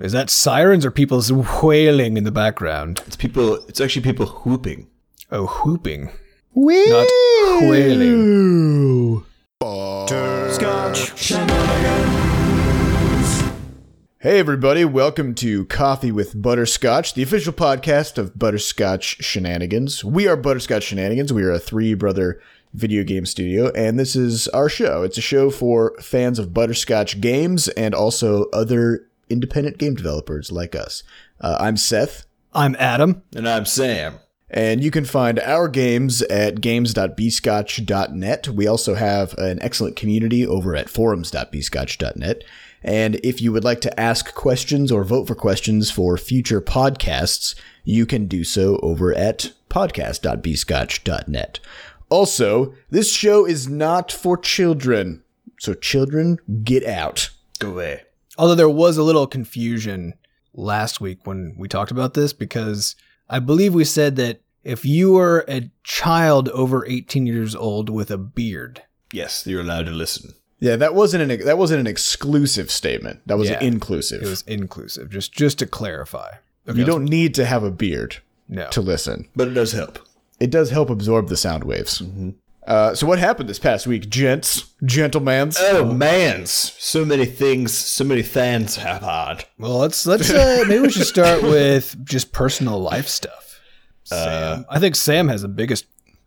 Is that sirens or people's wailing in the background? It's people. It's actually people whooping. Oh, whooping. Not wailing. Hey, everybody, welcome to Coffee with Butterscotch, the official podcast of Butterscotch Shenanigans. We are Butterscotch Shenanigans. We are a three brother video game studio, and this is our show. It's a show for fans of Butterscotch games and also other independent game developers like us. Uh, I'm Seth, I'm Adam. And I'm Sam. and you can find our games at games.bscotch.net. We also have an excellent community over at forums.bscotch.net. And if you would like to ask questions or vote for questions for future podcasts, you can do so over at podcast.bscotch.net. Also, this show is not for children. So children, get out. Go away. Although there was a little confusion last week when we talked about this because I believe we said that if you were a child over 18 years old with a beard, Yes, you're allowed to listen. Yeah, that wasn't an that wasn't an exclusive statement. That was Yeah. inclusive. it was inclusive. Just just to clarify. Okay, you don't need to have a beard no. to listen. But it does help. It does help absorb the sound waves. Mm-hmm. Uh, so what happened this past week, gents, gentlemans? Oh, mans. So many things, so many fans have had. Well, let's let's uh, maybe we should start with just personal life stuff. Sam, I think Sam has the biggest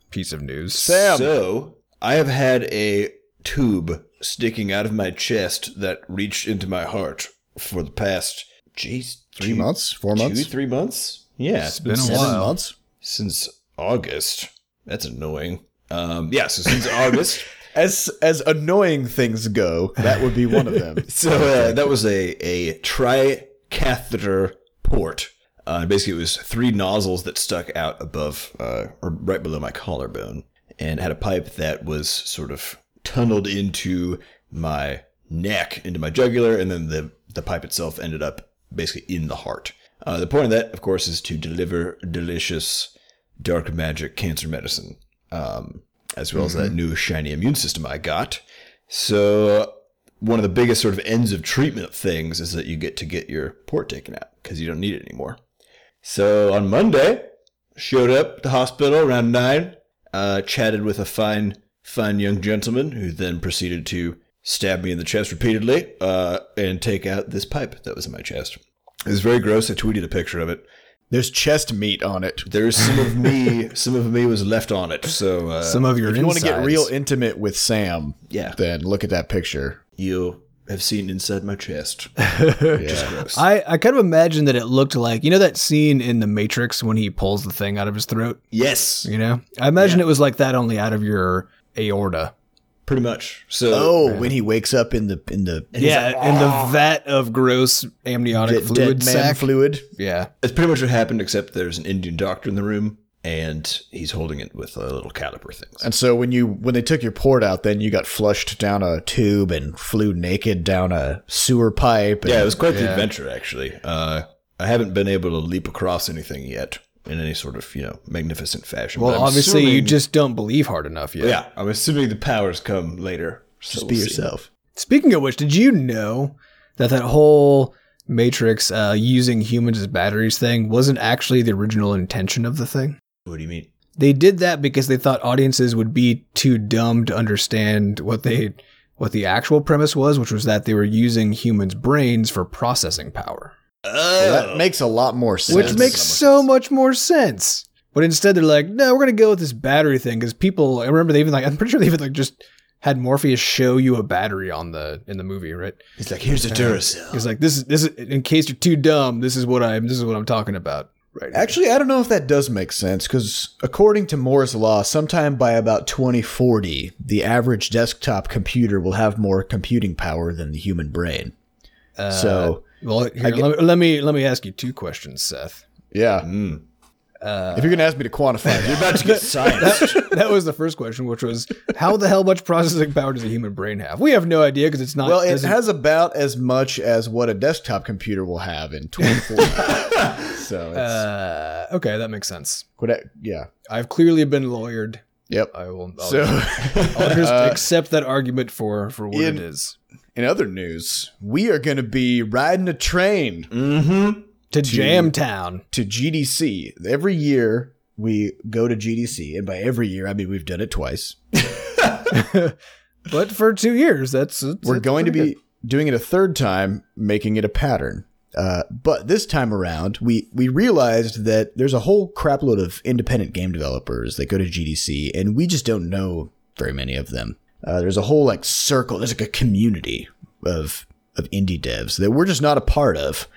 piece of news. Sam, So, I have had a tube sticking out of my chest that reached into my heart for the past, jeez, three two- months, four Two, months, three months? Yeah, it's been a seven while. months. since August. That's annoying. Um, yeah, so since August. As as annoying things go, that would be one of them. So uh, that was a a tricatheter port. Uh, basically, it was three nozzles that stuck out above uh, or right below my collarbone, and had a pipe that was sort of tunneled into my neck, into my jugular, and then the the pipe itself ended up basically in the heart. Uh, the point of that, of course, is to deliver delicious dark magic cancer medicine, um, as well as that new shiny immune system I got. So one of the biggest sort of ends of treatment things is that you get to get your port taken out because you don't need it anymore. So on Monday, showed up at the hospital around nine, uh, chatted with a fine, fine young gentleman who then proceeded to stab me in the chest repeatedly uh, and take out this pipe that was in my chest. It was very gross. I tweeted a picture of it. There's chest meat on it. There's some of me, some of me was left on it. So uh, Some of your If you want to get real intimate with Sam, yeah, then look at that picture. you have seen inside my chest. Just gross. I, I kind of imagine that it looked like you know that scene in The Matrix when he pulls the thing out of his throat. yes, You know, I imagine it was like that, only out of your aorta. Pretty much. So Oh, when he wakes up in the in the yeah, in the vat of gross amniotic dead, fluid dead man sac. fluid. yeah, It's pretty much what happened, except there's an Indian doctor in the room, and he's holding it with a little caliper things. And so when you when they took your port out, then you got flushed down a tube and flew naked down a sewer pipe. And Yeah, it was quite the adventure, actually. Uh, I haven't been able to leap across anything yet in any sort of you know magnificent fashion. well, obviously you just don't believe hard enough yet. yeah. I'm assuming the powers come later. So just be we'll see. yourself. Speaking of which, did you know that that whole Matrix uh, using humans as batteries thing wasn't actually the original intention of the thing? What do you mean? They did that because they thought audiences would be too dumb to understand what they what the actual premise was, which was that they were using humans' brains for processing power. Oh, That makes a lot more sense. Which makes so much more sense. But instead they're like, no, we're gonna go with this battery thing because people I remember they even like I'm pretty sure they even like just had Morpheus show you a battery on the in the movie, right? He's like, here's a Duracell. He's like, this is this is in case you're too dumb, this is what I'm this is what I'm talking about. Right. here." Actually, I don't know if that does make sense because according to Moore's law, sometime by about 2040, the average desktop computer will have more computing power than the human brain. so, uh, Well, here, let, me, let me let me ask you two questions, Seth. yeah. Mm. if you're going to ask me to quantify You're that, about to get science. That was the first question, which was how the hell much processing power does a human brain have? We have no idea because it's not. well, it has about as much as what a desktop computer will have in 24 so, it's, uh, okay, that makes sense. what yeah. I've clearly been lawyered Yep. I will. I'll, So, I'll just uh, accept that argument for for what in- it is. In other news, we are going to be riding a train Mm-hmm. To Jamtown. to GDC. Every year we go to GDC, and by every year I mean we've done it twice. But for two years, that's, that's We're that's going to pretty be doing it a third time, making it a pattern. Uh, but this time around, we we realized that there's a whole crapload of independent game developers that go to GDC, and we just don't know very many of them. Uh, there's a whole like circle. There's like a community of of indie devs that we're just not a part of,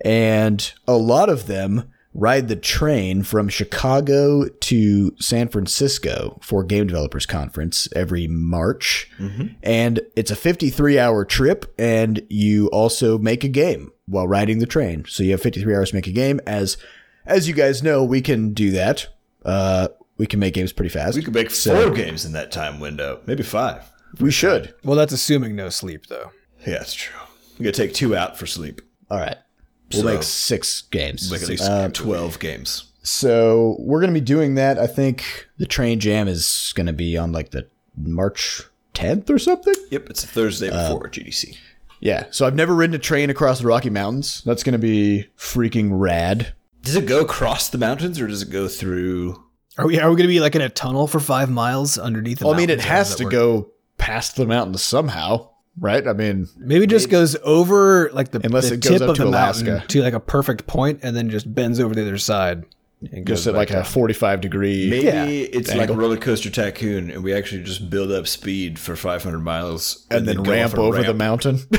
and a lot of them ride the train from Chicago to San Francisco for Game Developers Conference every March. And it's a 53 hour trip, and you also make a game while riding the train. So you have 53 hours to make a game. As as you guys know, we can do that. Uh, we can make games pretty fast. We could make So- four games in that time window, maybe five. We should. good. Well, that's assuming no sleep, though. Yeah, that's true. We gotta take two out for sleep. All right. We'll So- make six games. Like at least Uh, twelve games. So we're gonna be doing that. I think the train jam is gonna be on like the March 10th or something. Yep, it's a Thursday before GDC. Yeah. So I've never ridden a train across the Rocky Mountains. That's gonna be freaking rad. Does it go across the mountains or does it go through? Are we are we going to be like in a tunnel for five miles underneath? The Well, I mean, it mountains? How does has to work? go past the mountains somehow, right? I mean, Maybe it just goes over like the, Unless the it goes tip up of to the mountain Alaska. to like a perfect point, and then just bends over the other side. And goes just at back like a 45 degree. Maybe Yeah. it's like a roller coaster tycoon, and we actually just build up speed for 500 miles, and then go ramp off a over the mountain.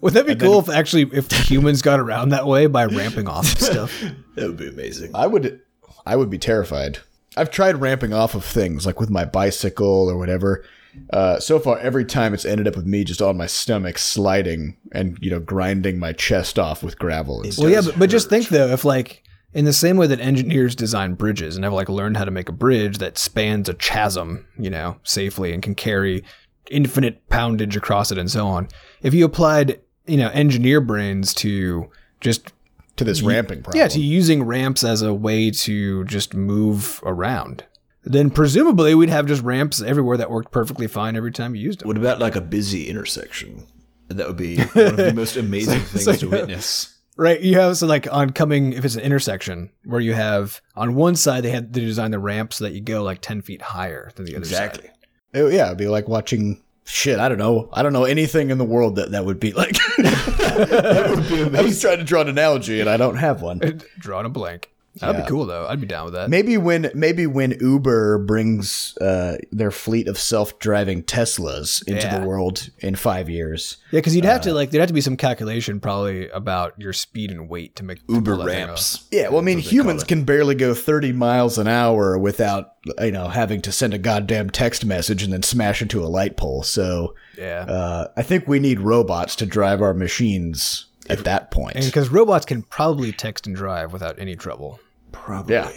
Would that be cool if actually if humans got around that way by ramping off stuff? That would be amazing. I would, I would be terrified. I've tried ramping off of things like with my bicycle or whatever. Uh, so far, every time it's ended up with me just on my stomach sliding and you know grinding my chest off with gravel. And. Well, yeah, but, but just think though, if like in the same way that engineers design bridges and have like learned how to make a bridge that spans a chasm, you know, safely and can carry infinite poundage across it and so on. If you applied, you know, engineer brains to just to this ramping problem. yeah, to using ramps as a way to just move around, then presumably we'd have just ramps everywhere that worked perfectly fine every time you used them. What about like a busy intersection? That would be one of the most amazing things so- to witness. Right, you have so like on coming if it's an intersection where you have on one side they had to design the ramp so that you go like ten feet higher than the other side. Exactly. side. It- yeah, it'd be like watching shit. I don't know. I don't know anything in the world that that would be like. I was trying to draw an analogy and I don't have one. Drawing a blank. That'd Yeah. be cool though. I'd be down with that. Maybe when maybe when Uber brings uh, their fleet of self-driving Teslas into Yeah. the world in five years. Yeah, because you'd have Uh, to like there'd have to be some calculation probably about your speed and weight to make Uber pull that thing ramps. Yeah, well, I mean, That's what they call humans can barely go 30 miles an hour without, you know, having to send a goddamn text message and then smash into a light pole. So. Yeah, uh, I think we need robots to drive our machines at that point. and because robots can probably text and drive without any trouble Probably. Yeah.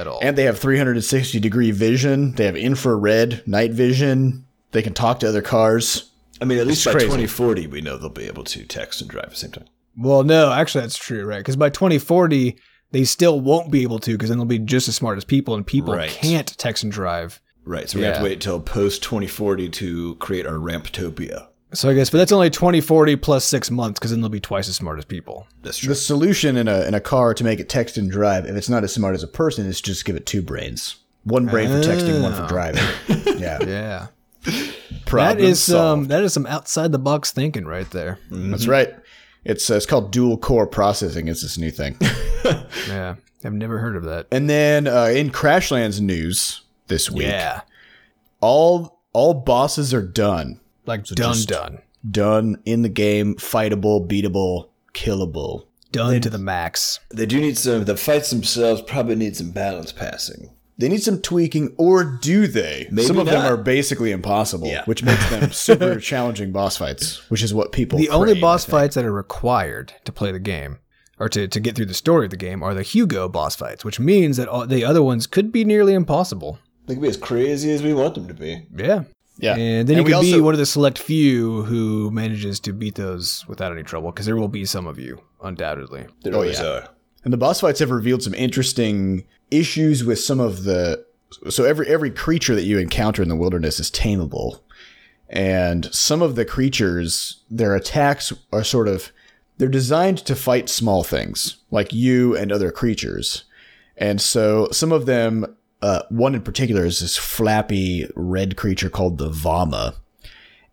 at all. And they have 360 degree vision. They have infrared night vision. They can talk to other cars. I mean, at least by crazy. 2040, we know they'll be able to text and drive at the same time. well, no, actually that's true, right? Because by 2040 they still won't be able to because then they'll be just as smart as people, and people Right. can't text and drive. Right. So we have Yeah. to wait until post 2040 to create our Ramptopia. So I guess, but that's only 2040 plus six months because then they'll be twice as smart as people. That's true. The solution in a, in a car to make it text and drive, if it's not as smart as a person, is just give it two brains. One brain for texting, one for Oh. driving. Yeah. Yeah, Problem that is some solved. that is some outside the box thinking right there. That's right. It's uh, it's called dual core processing. It's this new thing. Yeah, I've never heard of that. and then uh, in Crashlands news this week, Yeah, all all bosses are done. Like done, just- done, Done in the game, fightable, beatable, killable. done to the max. They do need some, the fights themselves probably need some balance passing. They need some tweaking, or do they? Maybe some of them are basically impossible, Yeah. which makes them super challenging boss fights, which is what people. The only boss fights that are required to play the game or to, to get through the story of the game are the Hugo boss fights, which means that all, the other ones could be nearly impossible. They could be as crazy as we want them to be. Yeah. Yeah, And then And you we could be one of the select few who manages to beat those without any trouble, because there will be some of you, undoubtedly. There Oh, always yeah. are. And the boss fights have revealed some interesting issues with some of the so every every creature that you encounter in the wilderness is tameable, and some of the creatures, their attacks are sort of they're designed to fight small things like you and other creatures, and so some of them. Uh, one in particular is this flappy red creature called the Vomma,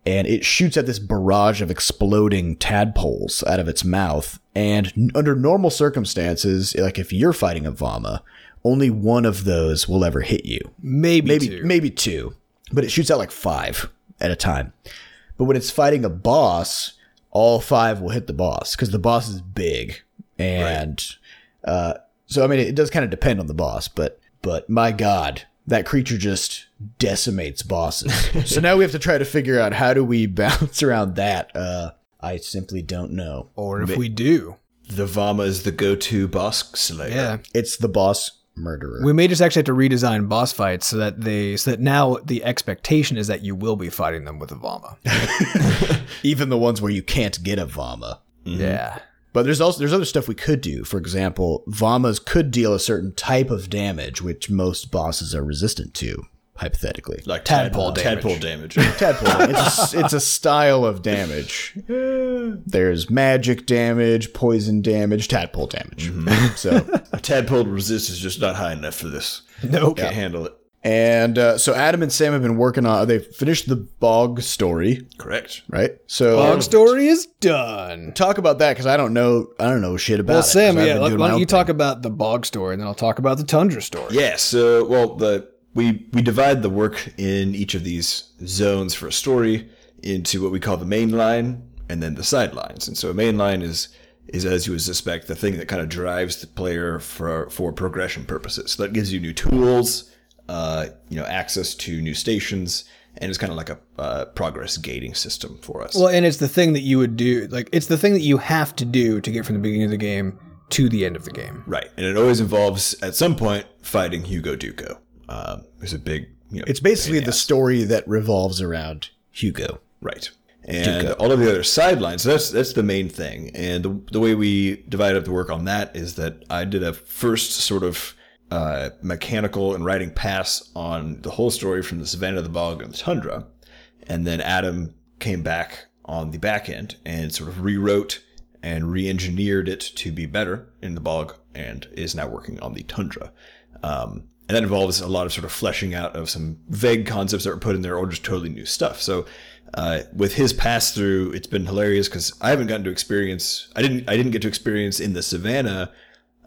and it shoots at this barrage of exploding tadpoles out of its mouth. And n- under normal circumstances, like if you're fighting a Vomma, only one of those will ever hit you. Maybe, Maybe two. maybe two, but it shoots out like five at a time. But when it's fighting a boss, all five will hit the boss because the boss is big, and uh, so I mean it does kind of depend on the boss. But but my God, that creature just decimates bosses. so now we have to try to figure out how do we bounce around that. Uh, I simply don't know. Or if we do, The Vomma is the go-to boss slayer. yeah. It's the boss murderer. We may just actually have to redesign boss fights so that they so that now the expectation is that you will be fighting them with a Vomma. Even the ones where you can't get a Vomma. Yeah. But there's also there's other stuff we could do. For example, Vommas could deal a certain type of damage, which most bosses are resistant to, hypothetically. Like Tadpole tadpole, damage. tadpole damage. Tadpole. it's, a, it's a style of damage. There's magic damage, poison damage, tadpole damage. Mm-hmm. So, A tadpole resist is just not high enough for this. Nope. Can't handle it. And uh, so Adam and Sam have been working on. They finished the bog story, Correct. right? So Long story is done. talk about that because I don't know. I don't know shit about it. Well, it. 'cause Sam, yeah, been why don't you thing. talk about the bog story and then I'll talk about the tundra story. Yeah. So, well, the we we divide the work in each of these zones for a story into what we call the main line and then the sidelines. And so, a main line is is as you would suspect the thing that kind of drives the player for for progression purposes. So that gives you new tools, uh, you know, access to new stations, and it's kind of like a uh, progress gating system for us. Well, and it's the thing that you would do, like it's the thing that you have to do to get from the beginning of the game to the end of the game. Right, and it always involves at some point fighting Hewgodooko. Um, there's a big, you know, It's basically pain the story that revolves around Hugo. Right. And all of the other sidelines, so that's that's the main thing. And the, the way we divided up the work on that is that I did a first sort of uh, mechanical and writing pass on the whole story from the savannah, the bog, and the tundra. And then Adam came back on the back end and sort of rewrote and re-engineered it to be better in the bog and is now working on the tundra. Um, and that involves a lot of sort of fleshing out of some vague concepts that were put in there or just totally new stuff. So uh, with his pass through, it's been hilarious because I haven't gotten to experience. I didn't. I didn't get to experience in the savannah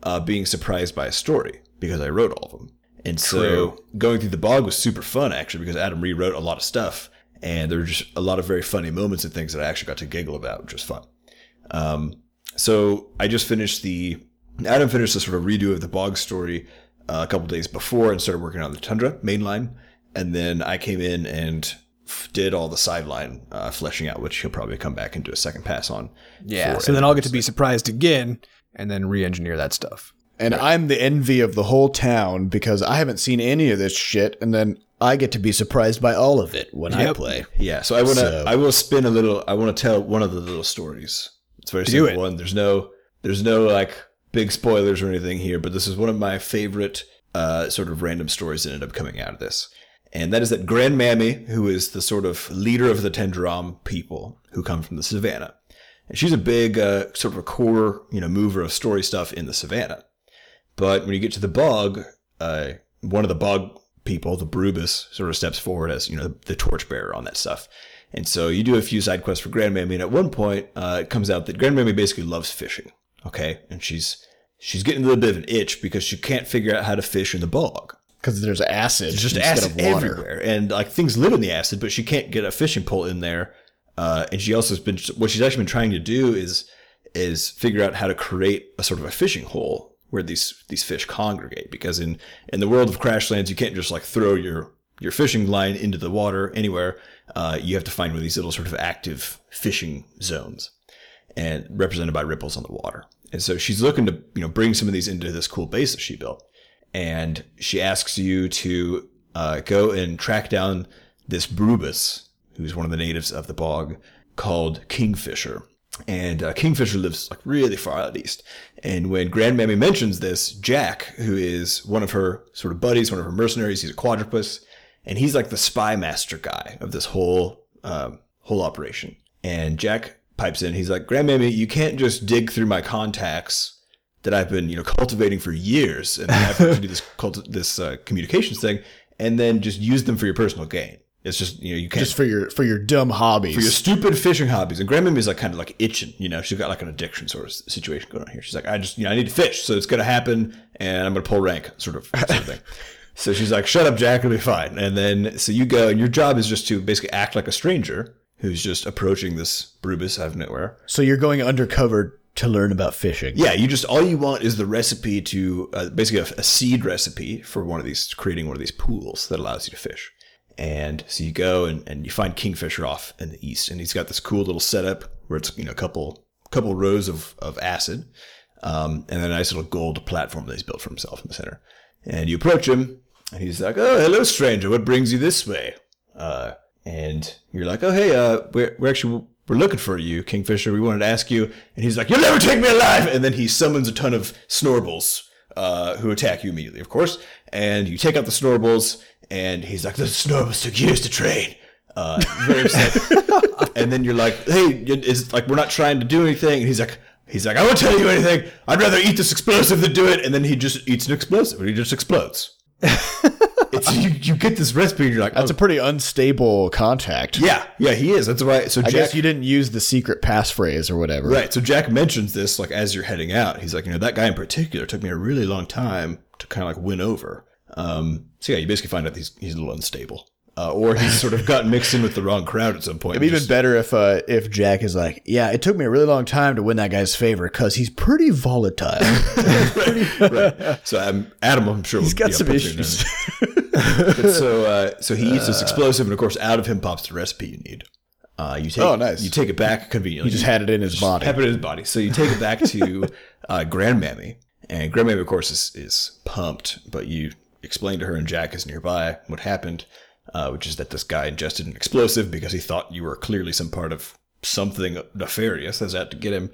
uh, being surprised by a story because I wrote all of them. And so going through the bog was super fun actually because Adam rewrote a lot of stuff and there were just a lot of very funny moments and things that I actually got to giggle about, which was fun. Um, so I just finished the Adam finished the sort of redo of the bog story uh, a couple days before and started working on the Tundra mainline, and then I came in and f- did all the sideline uh, fleshing out, which he'll probably come back and do a second pass on. Yeah. So then I'll get to be surprised again and then re-engineer that stuff. And I'm the envy of the whole town because I haven't seen any of this shit, and then I get to be surprised by all of it when I play. Yeah, so I want to. So- I will spin a little. I want to tell one of the little stories. It's very Do simple it. one. There's no. There's no like big spoilers or anything here, but this is one of my favorite uh, sort of random stories that ended up coming out of this, and that is that Grand Mammy, who is the sort of leader of the Tendraam people who come from the savannah, and she's a big uh, sort of a core, you know, mover of story stuff in the savannah. But when you get to the bog, uh, one of the bog people, the Brubus, sort of steps forward as you know the torchbearer on that stuff. And so you do a few side quests for Grand Mammy, and at one point uh, it comes out that Grand Mammy basically loves fishing. Okay, and she's she's getting a little bit of an itch because she can't figure out how to fish in the bog. Because there's acid. There's just acid everywhere, and like things live in the acid, but she can't get a fishing pole in there. Uh, and she also has been what she's actually been trying to do is is figure out how to create a sort of a fishing hole where these these fish congregate. Because in in the world of Crashlands, you can't just like throw your your fishing line into the water anywhere. Uh, you have to find one of these little sort of active fishing zones, and represented by ripples on the water. And so she's looking to you know bring some of these into this cool base that she built and she asks you to uh, go and track down this Brubus, who's one of the natives of the bog, called Kingfisher. And uh, Kingfisher lives like really far out east. And when Grandmammy mentions this, Jack, who is one of her sort of buddies, one of her mercenaries, he's a quadrupus, and he's like the spy master guy of this whole um, whole operation. And Jack pipes in. He's like, Grandmammy, you can't just dig through my contacts that I've been, you know, cultivating for years and have to do this cult- this uh, communications thing, and then just use them for your personal gain. It's just, you know, you can't Just for your for your dumb hobbies. for your stupid fishing hobbies. And Grandmammy's like kind of like itching, you know, she's got like an addiction sort of situation going on here. She's like, I just, you know, I need to fish, so it's going to happen, and I'm going to pull rank, sort of, sort of thing. So she's like, shut up, Jack, it'll be fine. And then, so you go, and your job is just to basically act like a stranger who's just approaching this Brubus out of nowhere. so you're going undercover to learn about fishing. Yeah, you just, all you want is the recipe to, uh, basically a, a seed recipe for one of these, creating one of these pools that allows you to fish. And so you go and, and you find Kingfisher off in the east, and he's got this cool little setup where it's you know a couple couple rows of, of acid, um, and a nice little gold platform that he's built for himself in the center. And you approach him, and he's like, "Oh, hello, stranger. What brings you this way?" Uh, and you're like, "Oh, hey, uh, we're we're actually we're looking for you, Kingfisher. We wanted to ask you." And he's like, "You'll never take me alive!" And then he summons a ton of snorbles uh, who attack you immediately, of course. And you take out the snorbles, and he's like, "The snorbles took years to train." Uh, very upset. and then you're like, "Hey, it's like we're not trying to do anything." And he's like, "He's like, I won't tell you anything. I'd rather eat this explosive than do it." And then he just eats an explosive, and he just explodes. it's you, you get this recipe, and you're like, That's oh, a pretty unstable contact. yeah, yeah, he is. That's why. So I Jack, guess you didn't use the secret passphrase or whatever. Right. So Jack mentions this like as you're heading out. He's like, you know, that guy in particular took me a really long time to kind of like win over. Um, so yeah, you basically find out he's he's a little unstable, uh, or he's sort of gotten mixed in with the wrong crowd at some point. It'd be even Just- better if uh, if Jack is like, yeah, it took me a really long time to win that guy's favor because he's pretty volatile. right. So um, Adam, I'm sure he's got some issues. So uh, so he eats this explosive, and of course, out of him pops the recipe you need. Uh, you take Oh, nice. You take it back conveniently. he just had it in his body. Have it in his body. So you take it back to uh, Grandmammy, and Grandmammy, of course, is, is pumped. But you explain to her, and Jack is nearby, what happened, uh, which is that this guy ingested an explosive because he thought you were clearly some part of something nefarious that's out to get him.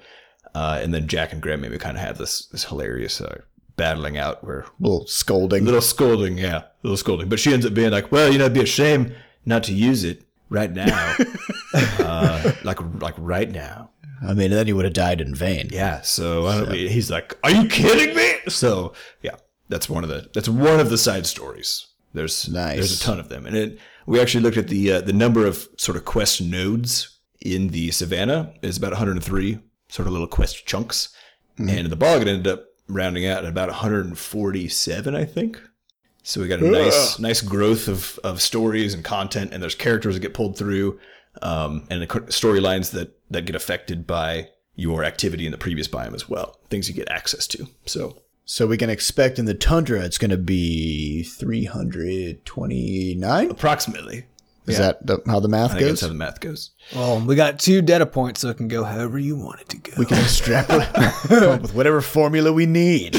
Uh, and then Jack and Grandmammy kind of have this this hilarious uh, battling out where little scolding. little scolding, yeah, little scolding. But she ends up being like, "Well, you know, it'd be a shame not to use it right now, uh, like like right now." I mean, then he would have died in vain. Yeah. So, I don't, he's like, "Are you kidding me?" So yeah, that's one of the that's one of the side stories. There's Nice. there's a ton of them, and it, we actually looked at the uh, the number of sort of quest nodes in the savannah is about 103 sort of little quest chunks, and in the bog it ended up rounding out at about 147, I think. So we got a nice nice growth of of stories and content, and there's characters that get pulled through, um, and the storylines that that get affected by your activity in the previous biome as well. Things you get access to. So So we can expect in the tundra it's going to be 329. approximately, Is that the, how the math I think that's goes? how the math goes. Well, we got two data points, so it can go however you want it to go. we can extrapolate up with whatever formula we need.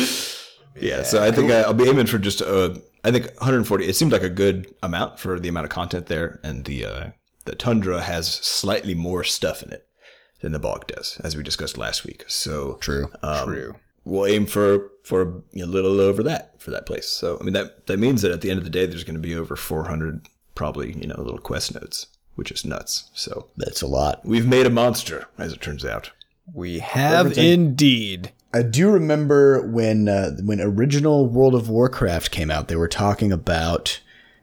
Yeah, so I think I, I'll be aiming for just uh, I think 140. It seemed like a good amount for the amount of content there, and the uh, the tundra has slightly more stuff in it than the bog does, as we discussed last week. So True. um, True. We'll aim for for a little over that for that place. So I mean that that means that at the end of the day, there's going to be over 400 probably you know little quest nodes, which is nuts. So That's a lot. we've made a monster, as it turns out. We have indeed. I do remember when uh, when original World of Warcraft came out, they were talking about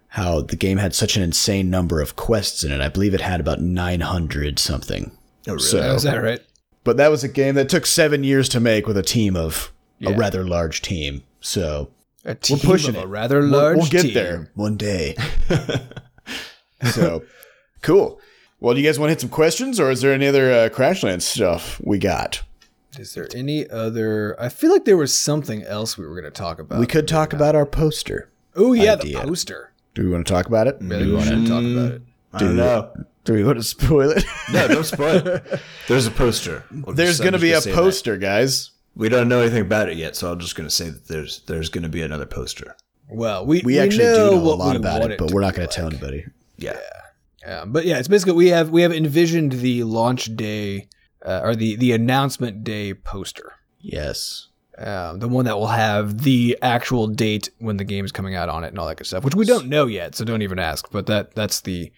how the game had such an insane number of quests in it. I believe it had about 900 something. Oh, really? So- Is that right? But that was a game that took seven years to make with a team of a rather large team. So A team pushing of a it. rather we'll, large we'll get team. there one day. so cool. Well, do you guys want to hit some questions, or is there any other uh, Crashland stuff we got? Is there any other? I feel like there was something else we were going to talk about. We could talk about our poster. Oh yeah, idea. the poster. Do we want to talk about it? Really, we should talk about it. I don't know. Do we want to spoil it? No, don't spoil it. There's a poster. We'll There's going to be a say that. poster, guys. We don't know anything about it yet, so I'm just going to say that there's there's going to be another poster. Well, we We, actually know do know a lot about want it, but we're not be going to tell anybody. Yeah. Yeah, but yeah, it's basically we have we have envisioned the launch day uh, or the the announcement day poster. Yes. Um, the one that will have the actual date when the game is coming out on it and all that good stuff, which we don't know yet, so don't even ask. But that that's the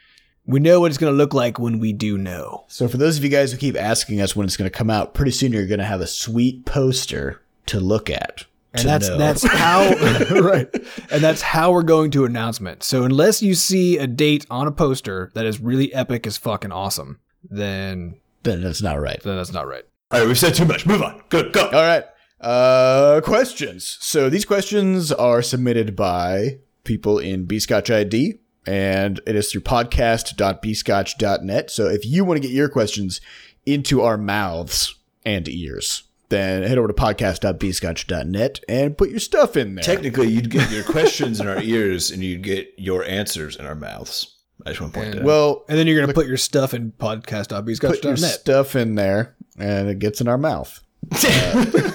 we know what it's going to look like when we do know. So for those of you guys who keep asking us when it's going to come out, pretty soon you're going to have a sweet poster to look at. And to that's know. that's how right, and that's how we're going to announcement. So unless you see a date on a poster that is really epic as fucking awesome, then then that's not right. then that's not right. All right, we've said too much. Move on. Go, go. All right. Uh, questions. So these questions are submitted by people in Bscotch ID, and it is through podcast.bscotch.net. So if you want to get your questions into our mouths and ears, then head over to podcast.bscotch.net and put your stuff in there. Technically, you'd get your questions in our ears and you'd get your answers in our mouths. I just want to point that out. well, And then you're going to put your stuff in put your podcast.bscotch.net. stuff in there, and it gets in our mouth. Uh,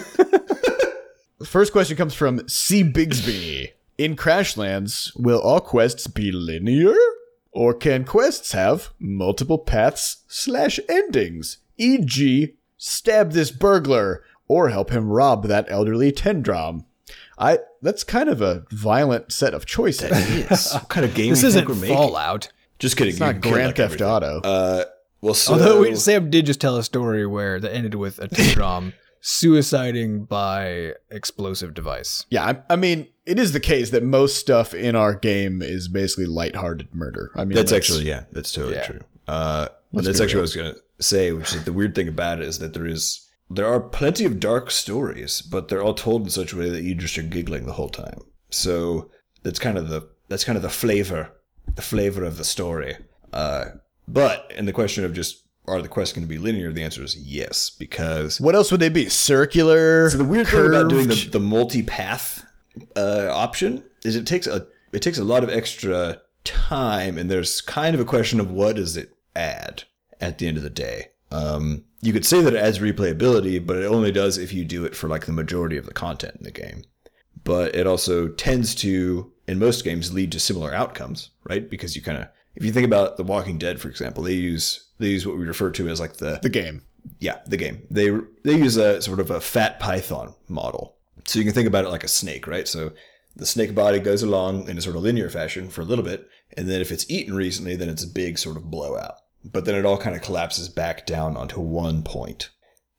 the first question comes from C. Bigsby. In Crashlands, will all quests be linear? Or can quests have multiple paths slash endings? E.g., stab this burglar or help him rob that elderly Tendraam. I that's kind of a violent set of choices. Yes. what kind of game This isn't we're making? Fallout. Just kidding. It's not Grand like, Theft everything. Auto. Uh, well, so Although we, Sam did just tell a story where that ended with a Tendraam suiciding by explosive device. yeah, I, I mean, it is the case that most stuff in our game is basically lighthearted murder. I mean, that's actually yeah, that's totally Yeah. true. Uh, Let's that's be actually what I was gonna say. Which is the weird thing about it is that there is there are plenty of dark stories, but they're all told in such a way that you just are giggling the whole time. So that's kind of the that's kind of the flavor, the flavor of the story. Uh, but in the question of just are the quests going to be linear, the answer is yes, because What else would they be? Circular. so the weird thing about doing the, the multi-path uh, option is it takes a it takes a lot of extra time, and there's kind of a question of what does it add at the end of the day. Um, you could say that it adds replayability, but it only does if you do it for like the majority of the content in the game. But it also tends to, in most games, lead to similar outcomes, right? Because you kind of, if you think about The Walking Dead, for example, they use they use what we refer to as like the the game. yeah, the game. They they use a sort of a fat python model. So you can think about it like a snake, right? So the snake body goes along in a sort of linear fashion for a little bit, and then if it's eaten recently, then it's a big sort of blowout. But then it all kind of collapses back down onto one point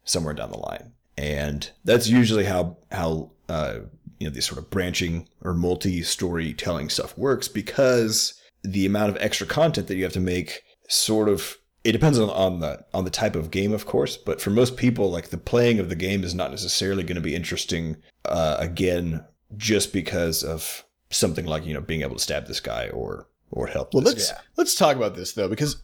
somewhere down the line. And that's usually how how uh, you know these sort of branching or multi-story telling stuff works because the amount of extra content that you have to make sort of it depends on, on the on the type of game of course but for most people like the playing of the game is not necessarily going to be interesting uh, again just because of something like you know being able to stab this guy or or help Well, this let's Yeah. let's talk about this though, because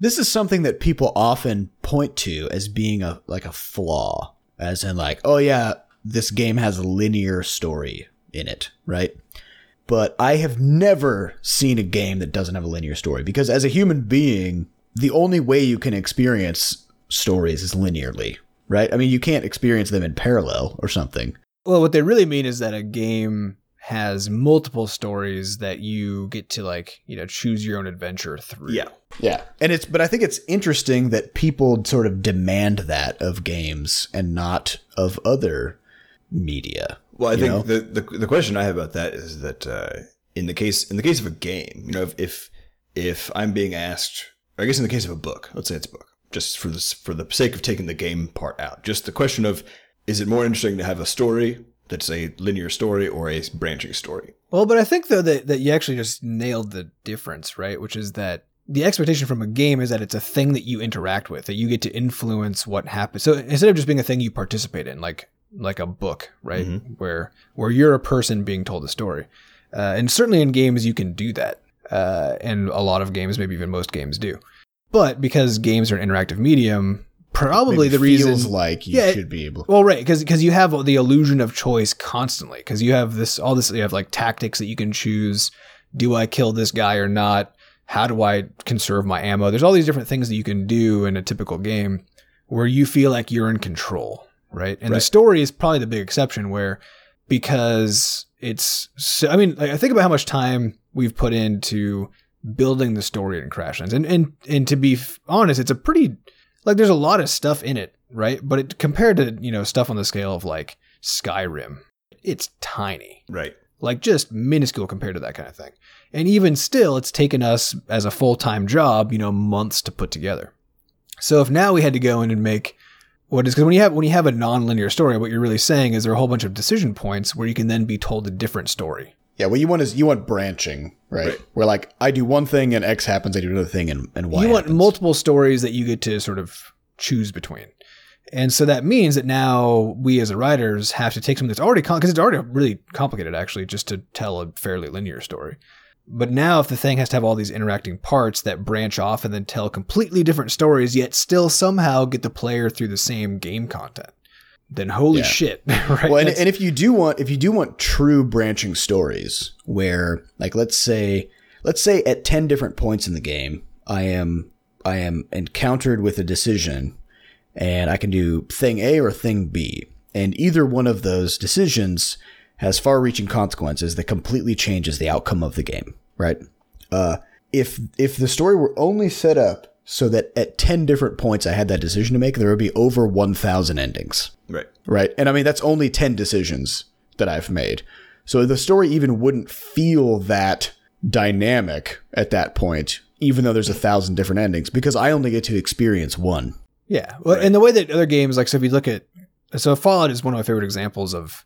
this is something that people often point to as being a like a flaw, as in like, oh yeah, this game has a linear story in it, right? But I have never seen a game that doesn't have a linear story because as a human being, the only way you can experience stories is linearly, right? I mean, you can't experience them in parallel or something. Well, what they really mean is that a game has multiple stories that you get to like, you know, choose your own adventure through. yeah Yeah. And it's but I think it's interesting that people sort of demand that of games and not of other media. Well, I think the, the the question I have about that is that uh, in the case in the case of a game, you know, if if, if I'm being asked, I guess in the case of a book, let's say it's a book, just for this for the sake of taking the game part out, just the question of is it more interesting to have a story that's a linear story or a branching story? Well, but I think though that, that you actually just nailed the difference, right? Which is that the expectation from a game is that it's a thing that you interact with, that you get to influence what happens. So instead of just being a thing you participate in, like like a book, right, where where you're a person being told a story, uh, and certainly in games you can do that, uh, and a lot of games, maybe even most games do. But because games are an interactive medium, probably the reason feels like you Yeah, should be able. well, right, because because you have the illusion of choice constantly. Because you have this all this you have like tactics that you can choose. Do I kill this guy or not? How do I conserve my ammo? There's all these different things that you can do in a typical game where you feel like you're in control, right? And the story is probably the big exception where because it's so, I mean, like, I think about how much time we've put into building the story in Crashlands, and and and to be honest, it's a pretty like there's a lot of stuff in it, right? But it, compared to you know stuff on the scale of like Skyrim, it's tiny, Right. like just minuscule compared to that kind of thing. And even still, it's taken us as a full time job, you know, months to put together. So if now we had to go in and make what is because when you have when you have a non-linear story, what you're really saying is there are a whole bunch of decision points where you can then be told a different story. Yeah, what you want is you want branching, right? Right. Where like I do one thing and X happens, I do another thing and, and Y. you want happens. multiple stories that you get to sort of choose between. And so that means that now we as writers have to take something that's already because it's already really complicated actually just to tell a fairly linear story. But now if the thing has to have all these interacting parts that branch off and then tell completely different stories yet still somehow get the player through the same game content, then holy Yeah. shit, right? Well, and, and if you do want if you do want true branching stories where like let's say let's say at 10 different points in the game I am I am encountered with a decision and I can do thing A or thing B and either one of those decisions has far-reaching consequences that completely changes the outcome of the game, right? Uh if if the story were only set up so that at 10 different points I had that decision to make, there would be over 1,000 endings Right. right? And I mean, that's only 10 decisions that I've made. So the story even wouldn't feel that dynamic at that point, even though there's a thousand different endings, because I only get to experience one. Yeah, well, and the way that other games, like so, if you look at, so Fallout is one of my favorite examples of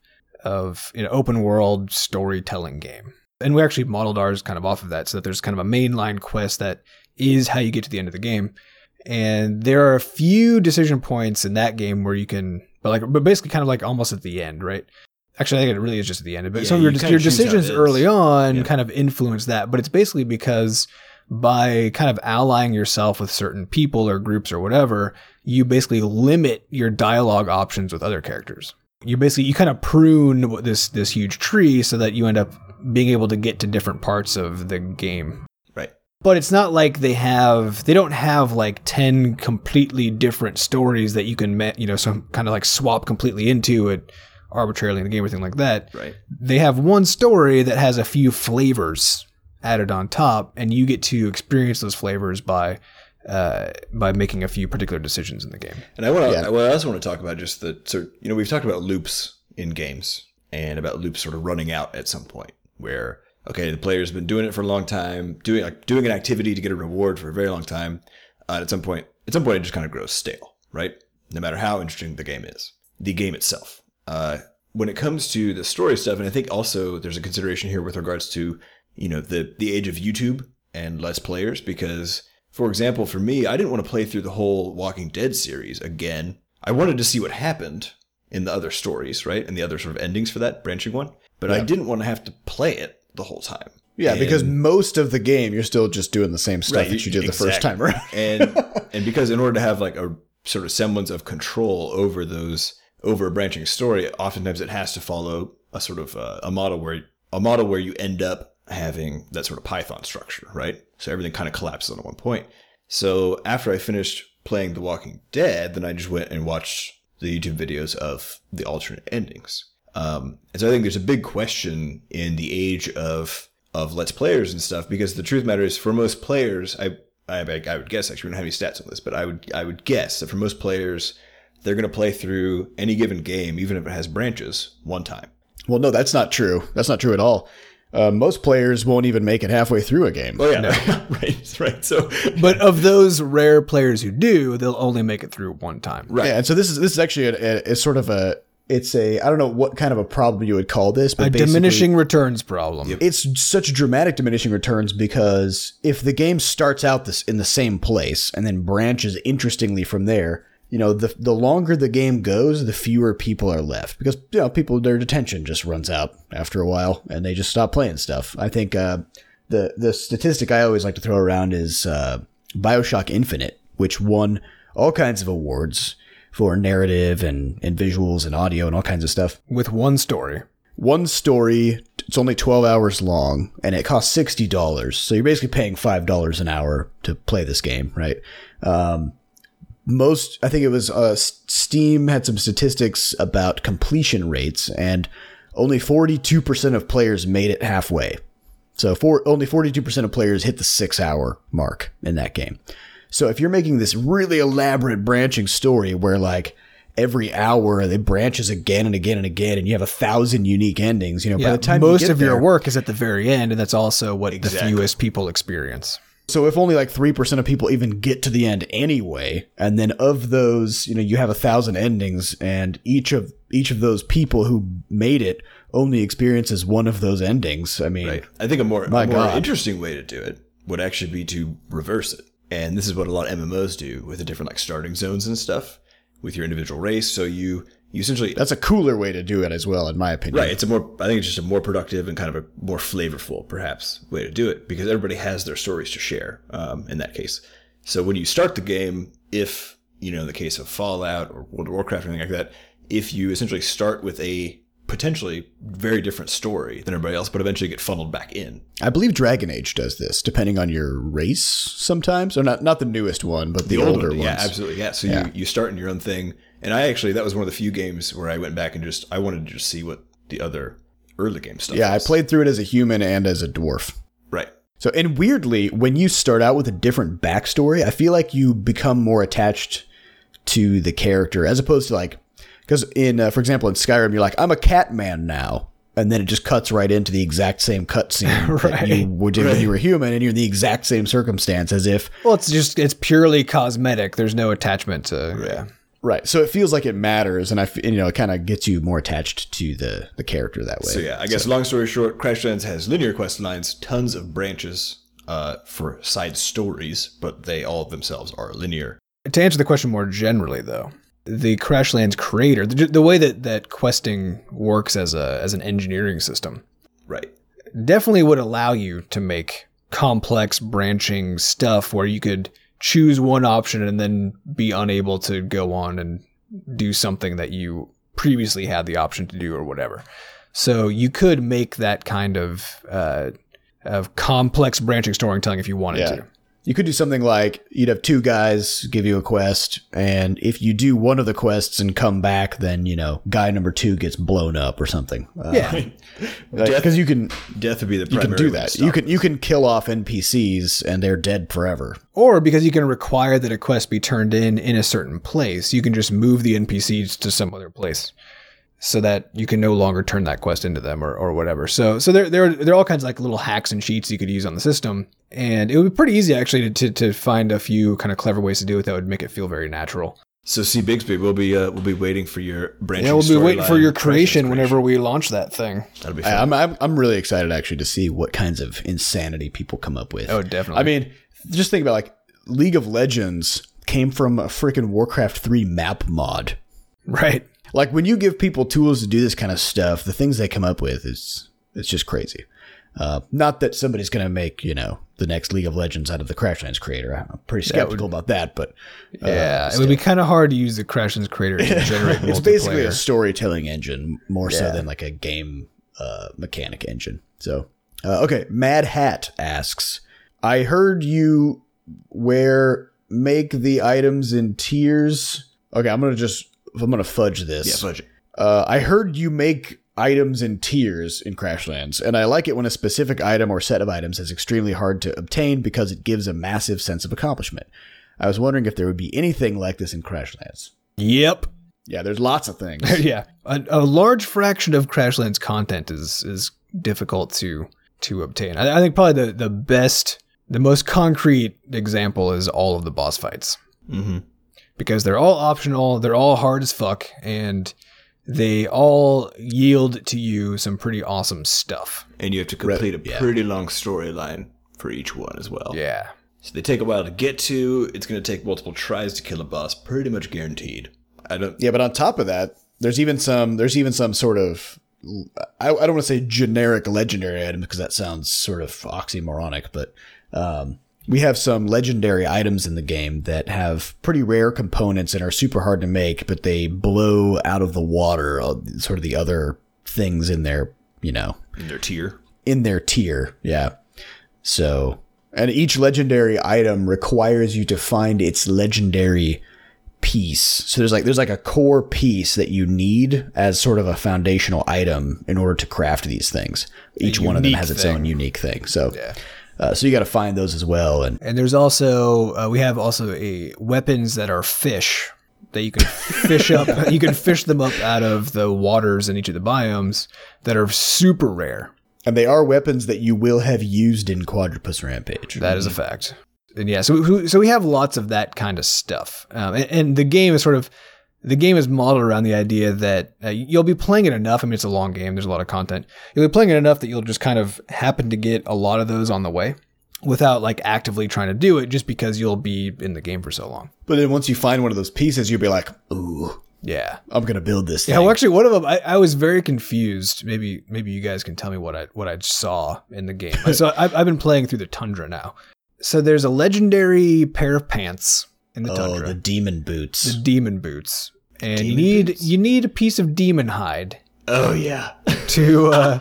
of know open world storytelling game, and we actually modeled ours kind of off of that, so that there's kind of a mainline quest that is how you get to the end of the game, and there are a few decision points in that game where you can, but like, but basically kind of like almost at the end, right? Actually, I think it really is just at the end, but Yeah, some of you your, your choose how it decisions early on Yeah. kind of influence that, but it's basically because by kind of allying yourself with certain people or groups or whatever, you basically limit your dialogue options with other characters. You basically you kind of prune this this huge tree so that you end up being able to get to different parts of the game. Right. But it's not like they have they don't have like 10 completely different stories that you can you know some kind of like swap completely into it arbitrarily in the game or anything like that Right. they have one story that has a few flavors added on top, and you get to experience those flavors by uh, by making a few particular decisions in the game. And I want to. Yeah. Well, I also want to talk about just the sort. You know, we've talked about loops in games and about loops sort of running out at some point, where okay, the player's been doing it for a long time, doing like doing an activity to get a reward for a very long time. Uh, at some point, at some point, it just kind of grows stale, right? No matter how interesting the game is, the game itself. Uh, when it comes to the story stuff, and I think also there's a consideration here with regards to you know the the age of YouTube and less players because for example for me I didn't want to play through the whole Walking Dead series again. I wanted to see what happened in the other stories, right? And the other sort of endings for that branching one, but I didn't want to have to play it the whole time. Yeah, And- because most of the game you're still just doing the same stuff Right, that you did the first time around. and and because in order to have like a sort of semblance of control over those over a branching story, oftentimes it has to follow a sort of uh, a model where a model where you end up having that sort of Python structure, right? So everything kind of collapses on one point. So after I finished playing The Walking Dead, then I just went and watched the YouTube videos of the alternate endings. Um, and so I think there's a big question in the age of of Let's Players and stuff because the truth matter is for most players, I I, I would guess actually we don't have any stats on this, but I would I would guess that for most players, they're going to play through any given game, even if it has branches, one time. Well, no, that's not true. That's not true at all. Uh, most players won't even make it halfway through a game. Oh yeah, right, right. So But of those rare players who do, they'll only make it through one time. right, Yeah, and so this is this is actually a, a, a sort of a it's a I don't know what kind of a problem you would call this, but A basically- diminishing returns problem. it's such dramatic diminishing returns because if the game starts out this in the same place and then branches interestingly from there, you know, the the longer the game goes, the fewer people are left because you know people their attention just runs out after a while and they just stop playing stuff. I think uh, the the statistic I always like to throw around is uh, Bioshock Infinite, which won all kinds of awards for narrative and, and visuals and audio and all kinds of stuff With one story. one story it's only 12 hours long and it costs $60 so you're basically paying $5 an hour to play this game right um, most i think it was uh, steam had some statistics about completion rates and only 42% of players made it halfway so for only 42% of players hit the six hour mark in that game So if you're making this really elaborate branching story where like every hour it branches again and again and again and you have a thousand unique endings, you know, by the time most you get of your work is at the very end, and that's also what Exactly. the fewest people experience. So if only like 3% of people even get to the end anyway, and then of those, you know, you have a thousand endings and each of, each of those people who made it only experiences one of those endings. I mean, Right. I think a more, a more God. interesting way to do it would actually be to reverse it. And this is what a lot of MMOs do with the different like starting zones and stuff with your individual race. So you you essentially that's a cooler way to do it as well, in my opinion. right. It's a more I think it's just a more productive and kind of a more flavorful perhaps way to do it because everybody has their stories to share um, in that case. So when you start the game, if you know in the case of Fallout or World of Warcraft or anything like that, if you essentially start with a potentially very different story than everybody else, but eventually get funneled back in. I believe Dragon Age does this, depending on your race sometimes. Or not not the newest one, but the, old older one, ones. Yeah, absolutely. Yeah. So Yeah. you you start in your own thing, and I actually that was one of the few games where I went back and just I wanted to just see what the other early game stuff. Yeah, I played through it as a human and as a dwarf. right. So, and weirdly, when you start out with a different backstory, I feel like you become more attached to the character as opposed to like, because in, uh, for example, in Skyrim, you're like, I'm a cat man now. And then it just cuts right into the exact same cutscene that Right. you would do when you were human, and you're in the exact same circumstance as if Well, it's just it's purely cosmetic. There's no attachment to yeah. Right. So it feels like it matters, and I, f- you know, it kind of gets you more attached to the the character that way. So yeah, I guess long story short, Crashlands has linear quest lines, tons of branches uh, for side stories, but they all themselves are linear. To answer the question more generally, though, the Crashlands creator, the, the way that that questing works as a as an engineering system, Right. definitely would allow you to make complex branching stuff where you could choose one option and then be unable to go on and do something that you previously had the option to do or whatever. So you could make that kind of uh, of complex branching storytelling if you wanted Yeah. to. You could do something like you'd have two guys give you a quest, and if you do one of the quests and come back, then you know guy number two gets blown up or something. Uh, Yeah. because you can Death would be the you can do that. You can you can kill off NPCs and they're dead forever. Or because you can require that a quest be turned in in a certain place, you can just move the NPCs to some other place, so that you can no longer turn that quest into them or, or whatever. So so there there are, there are all kinds of like little hacks and cheats you could use on the system, and it would be pretty easy actually to, to, to find a few kind of clever ways to do it that would make it feel very natural. So see, Bigsby, we'll be uh, we'll be waiting for your branching. Yeah, we'll be waiting for your Crashlands creation whenever we launch that thing. That'll be I, fun. I'm, I'm I'm really excited actually to see what kinds of insanity people come up with. Oh, definitely. I mean, just think about like League of Legends came from a freaking Warcraft 3 map mod. Right. Like when you give people tools to do this kind of stuff, the things they come up with is it's just crazy. Uh, not that somebody's going to make you know the next League of Legends out of the Crashlands creator. I'm pretty skeptical about that, but uh, Yeah, it would be kind of hard to use the Crashlands creator to generate it's basically a storytelling engine more so than like a game uh, mechanic engine. So, uh, okay, Mad Hat asks, I heard you wear make the items in tiers. Okay, I'm gonna just I'm gonna fudge this. yeah, fudge it. Uh, I heard you make items in tiers in Crashlands, and I like it when a specific item or set of items is extremely hard to obtain because it gives a massive sense of accomplishment. I was wondering if there would be anything like this in Crashlands. Yep. Yeah, there's lots of things. yeah, a, a large fraction of Crashlands content is is difficult to to obtain. I, I think probably the the best, the most concrete example is all of the boss fights Mm-hmm. Because they're all optional, they're all hard as fuck, and they all yield to you some pretty awesome stuff. And you have to complete a yeah. pretty long storyline for each one as well. Yeah, So they take a while to get to. It's going to take multiple tries to kill a boss, pretty much guaranteed. I don't. Yeah, but on top of that, there's even some there's even some sort of I, I don't want to say generic legendary item because that sounds sort of oxymoronic, but um, we have some legendary items in the game that have pretty rare components and are super hard to make, but they blow out of the water, uh, sort of the other things in their you know In their tier. in their tier. Yeah. So, and each legendary item requires you to find its legendary piece. So there's like there's like a core piece that you need as sort of a foundational item in order to craft these things. Each one of them has its thing. own unique thing. So, yeah. Uh, so you got to find those as well. And And there's also uh, we have also a weapons that are fish that you can fish up. You can fish them up out of the waters in each of the biomes that are super rare. and they are weapons that you will have used in Quadropus Rampage. That is a fact. And yeah, so we, so we have lots of that kind of stuff, um, and, and the game is sort of the game is modeled around the idea that uh, you'll be playing it enough. I mean, it's a long game. There's a lot of content. You'll be playing it enough that you'll just kind of happen to get a lot of those on the way without like actively trying to do it, just because you'll be in the game for so long. But then once you find one of those pieces, you'll be like, "Ooh, Yeah. I'm gonna build this." Thing. Yeah, well, actually, one of them, I, I was very confused. Maybe, maybe you guys can tell me what I what I saw in the game. so I've, I've been playing through the tundra now. So there's a legendary pair of pants in the oh, tundra, the demon boots. the demon boots, and you need boots? you need a piece of demon hide Oh yeah. to uh,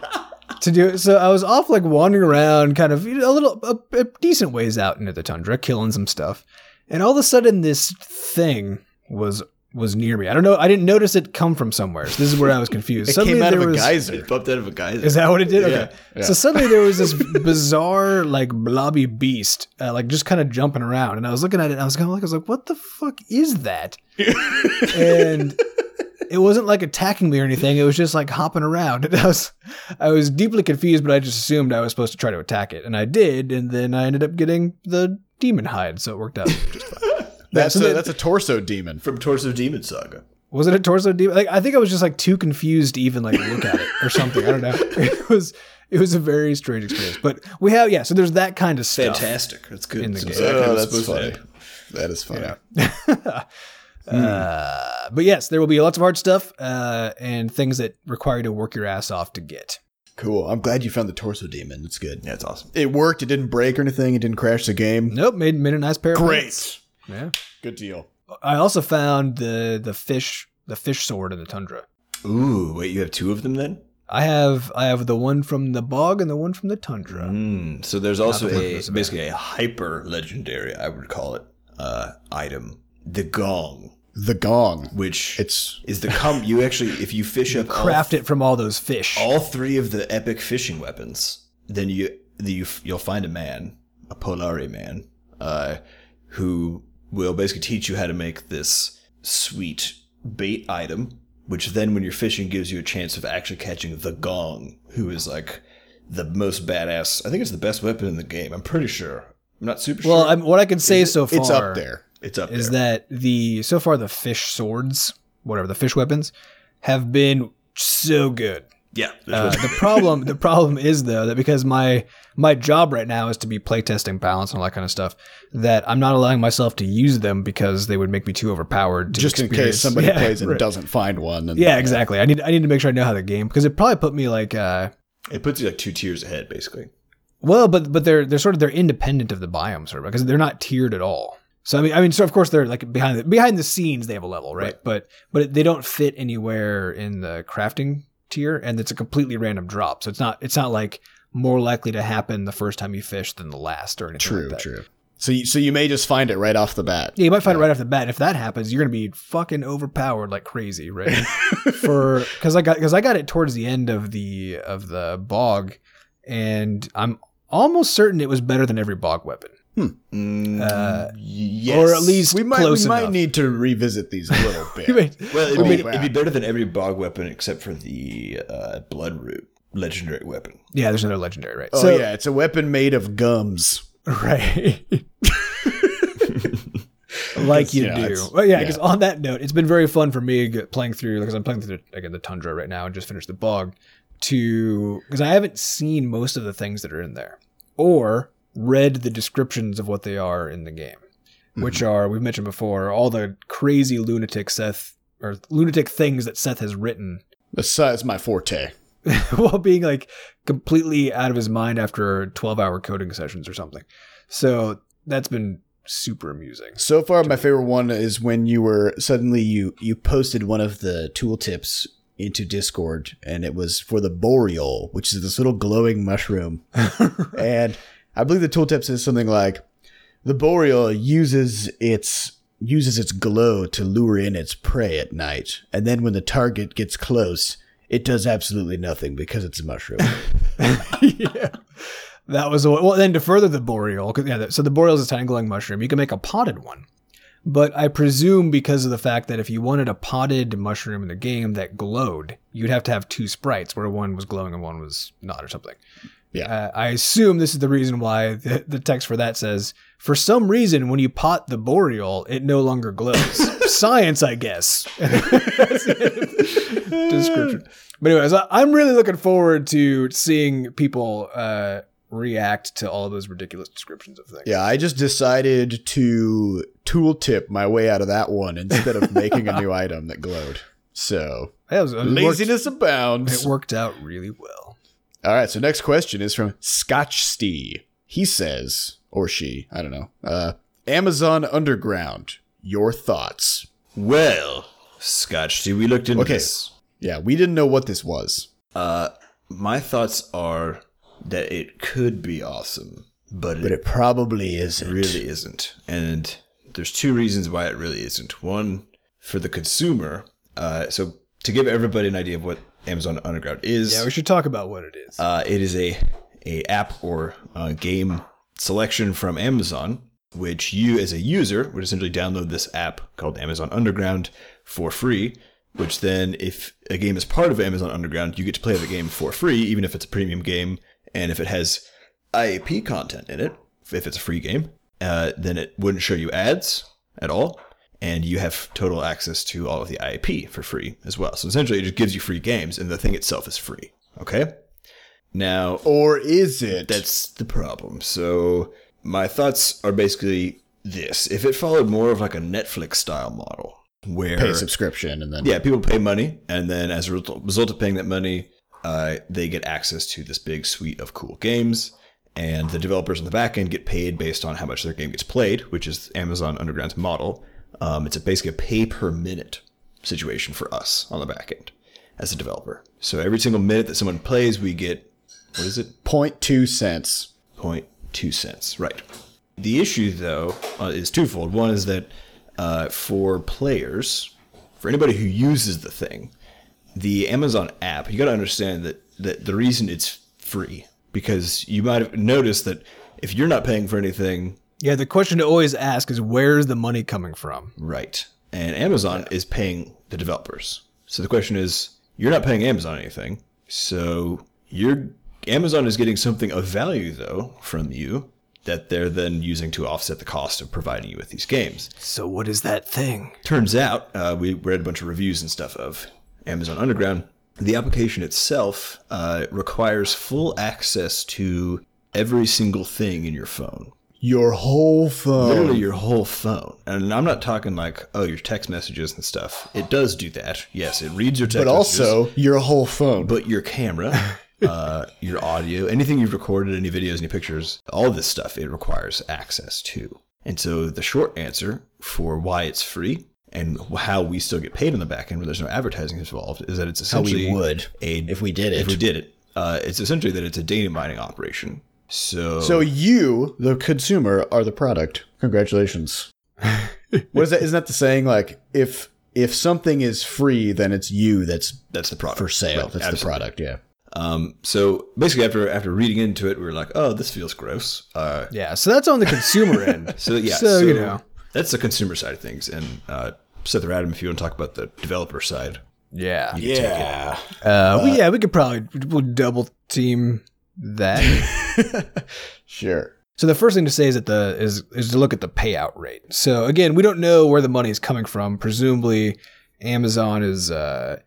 to do it. So I was off like wandering around, kind of you know, a little a, a decent ways out into the tundra, killing some stuff, and all of a sudden this thing was was near me. I don't know. I didn't notice it come from somewhere. So this is where I was confused. it Suddenly came out there of a was- geyser. It popped out of a geyser. Is that what it did? Okay. Yeah. So suddenly there was this bizarre, like blobby beast, uh, like just kind of jumping around, and I was looking at it, and I was kind of like, I was like, what the fuck is that? and it wasn't like attacking me or anything. It was just like hopping around, and I was, I was deeply confused, but I just assumed I was supposed to try to attack it, and I did, and then I ended up getting the demon hide, so it worked out just fine. That's a, that's a torso demon. From Torso Demon Saga. Was it a torso demon? Like I think I was just like too confused to even like look at it or something. I don't know. It was it was a very strange experience. But we have yeah. So there's that kind of stuff. Fantastic. That's good. In the So game. it's that kind Oh, of that's supposed to funny. happen. That is funny. Uh, but yes, there will be lots of hard stuff uh, and things that require you to work your ass off to get. Cool. I'm glad you found the torso demon. It's good. Yeah, it's awesome. It worked. It didn't break or anything. It didn't crash the game. Nope, made made a nice pair. Of pants. Great. Yeah. Good deal. I also found the the fish the fish sword in the tundra. Ooh, wait, you have two of them then? I have I have the one from the bog and the one from the tundra. Mm, so there's also the a basically a hyper legendary, I would call it, uh, item, the gong, The gong. which It's is the com. You actually, if you fish up all, Craft it from all those fish. all three of the epic fishing weapons, then you, the, you you'll find a man, a Polari man, uh, who will basically teach you how to make this sweet bait item, which then when you're fishing gives you a chance of actually catching the gong, who is like the most badass. I think it's the best weapon in the game. I'm pretty sure. I'm not super well, sure. I'm, what I can say so far it's up there. it's up is there. that the so far the fish swords, whatever the fish weapons, have been so good. Yeah. Uh, the problem the problem is though that because my my job right now is to be playtesting balance and all that kind of stuff that I'm not allowing myself to use them because they would make me too overpowered. To Just in case somebody Yeah, plays and right. doesn't find one. And, Yeah, exactly. I need I need to make sure I know how the game because it probably put me like uh it puts you like two tiers ahead, basically. well, but but they're they're sort of they're independent of the biome sort of because they're not tiered at all. So I mean I mean so of course they're like behind the behind the scenes they have a level right, Right. but but they don't fit anywhere in the crafting tier and it's a completely random drop. So it's not it's not like more likely to happen the first time you fish than the last or anything True, like that. true. So you, so you may just find it right off the bat. Yeah, you might find it right off the bat. And if that happens, you're gonna be fucking overpowered like crazy, right? For because I got because I got it towards the end of the of the bog, and I'm almost certain it was better than every bog weapon, Mm, Uh, yes. or at least We might we might need to revisit these a little bit. Wait, Well, it'd, Oh, be, it'd be better than every bog weapon except for the uh, blood root legendary weapon. yeah, there's another legendary, right? oh so, yeah, it's a weapon made of gums. right. like you Yeah, do. Well, yeah, yeah. because on that note, it's been very fun for me playing through because I'm playing through the, again the tundra right now and just finished the bog to because I haven't seen most of the things that are in there or read the descriptions of what they are in the game, which mm-hmm. are we've mentioned before all the crazy lunatic Seth or lunatic things that Seth has written That's, that's my forte. while being like completely out of his mind after 12 hour coding sessions or something. So that's been super amusing. So far, my favorite one is when you were suddenly you you posted one of the tooltips into Discord, and it was for the boreal, which is this little glowing mushroom. and I believe the tooltip says something like, "The boreal uses its uses its glow to lure in its prey at night, and then when the target gets close." It does absolutely nothing because it's a mushroom. yeah. that was a, well. Then to further the boreal, yeah. So the boreal is a tiny glowing mushroom. You can make a potted one, but I presume because of the fact that if you wanted a potted mushroom in the game that glowed, you'd have to have two sprites, where one was glowing and one was not, or something. Yeah. Uh, I assume this is the reason why the, the text for that says, for some reason, when you pot the boreal, it no longer glows. Science, I guess. Description. But anyways, I- I'm really looking forward to seeing people uh, react to all those ridiculous descriptions of things. Yeah, I just decided to tooltip my way out of that one instead of making a new item that glowed. So That was, it worked- laziness abounds. It worked out really well. All right, so next question is from Scotch Stee. He says, or she, I don't know. Uh, Amazon Underground. Your thoughts? Well, Scotch, see, we looked into Okay. this. Yeah, we didn't know what this was. Uh, my thoughts are that it could be awesome, but, But it it probably isn't. really isn't. And there's two reasons why it really isn't. One, for the consumer. Uh, so to give everybody an idea of what Amazon Underground is, Yeah, we should talk about what it is. uh, it is a a app or uh game selection from Amazon, which you as a user would essentially download this app called Amazon Underground for free. Which then, if a game is part of Amazon Underground, you get to play the game for free, even if it's a premium game, and if it has IAP content in it, if it's a free game, uh, then it wouldn't show you ads at all, and you have total access to all of the IAP for free as well. So essentially, it just gives you free games, and the thing itself is free. Okay. Now, Or is it? that's the problem. So my thoughts are basically this: if it followed more of like a Netflix style model, where pay subscription and then yeah, people pay money, and then as a result result of paying that money, uh, they get access to this big suite of cool games. And the developers on the back end get paid based on how much their game gets played, which is Amazon Underground's model. Um, it's a basically a pay per minute situation for us on the back end as a developer. So every single minute that someone plays, we get what is it? 0.2 cents. 0.2 cents. Right. The issue, though, uh, is twofold. One is that uh, for players, for anybody who uses the thing, the Amazon app, you got to understand that, that the reason it's free, because you might have noticed that if you're not paying for anything, yeah, the question to always ask is where's the money coming from? right, and Amazon is paying the developers. So the question is, you're not paying Amazon anything, so you're Amazon is getting something of value though from you that they're then using to offset the cost of providing you with these games. So what is that thing? Turns out, uh, we read a bunch of reviews and stuff of Amazon Underground. The application itself uh, requires full access to every single thing in your phone. Your whole phone. Literally your whole phone. And I'm not talking like, oh, your text messages and stuff. It does do that. Yes, it reads your text but messages. also your whole phone. but your camera, uh, your audio, anything you've recorded, any videos, any pictures, all this stuff, it requires access to. And so the short answer for why it's free and how we still get paid on the back end when there's no advertising involved is that it's essentially How we would a, if we did it. if we did it. Uh, it's essentially that it's a data mining operation. So, So you, the consumer, are the product. Congratulations. what is that? Isn't that the saying? Like if if something is free, then it's you that's that's the product for sale. Right, that's absolutely. the product. Yeah. Um, so basically, after after reading into it, we were like, "Oh, this feels gross." Uh, Yeah, so that's on the consumer end. So yeah, So, so, you know. that's the consumer side of things. And uh, Seth or Adam, if you want to talk about the developer side, Yeah. Yeah. Uh, we, yeah, we could probably we'll double team that. Sure. so the first thing to say is that the is is to look at the payout rate. So again, we don't know where the money is coming from. Presumably, Amazon is uh,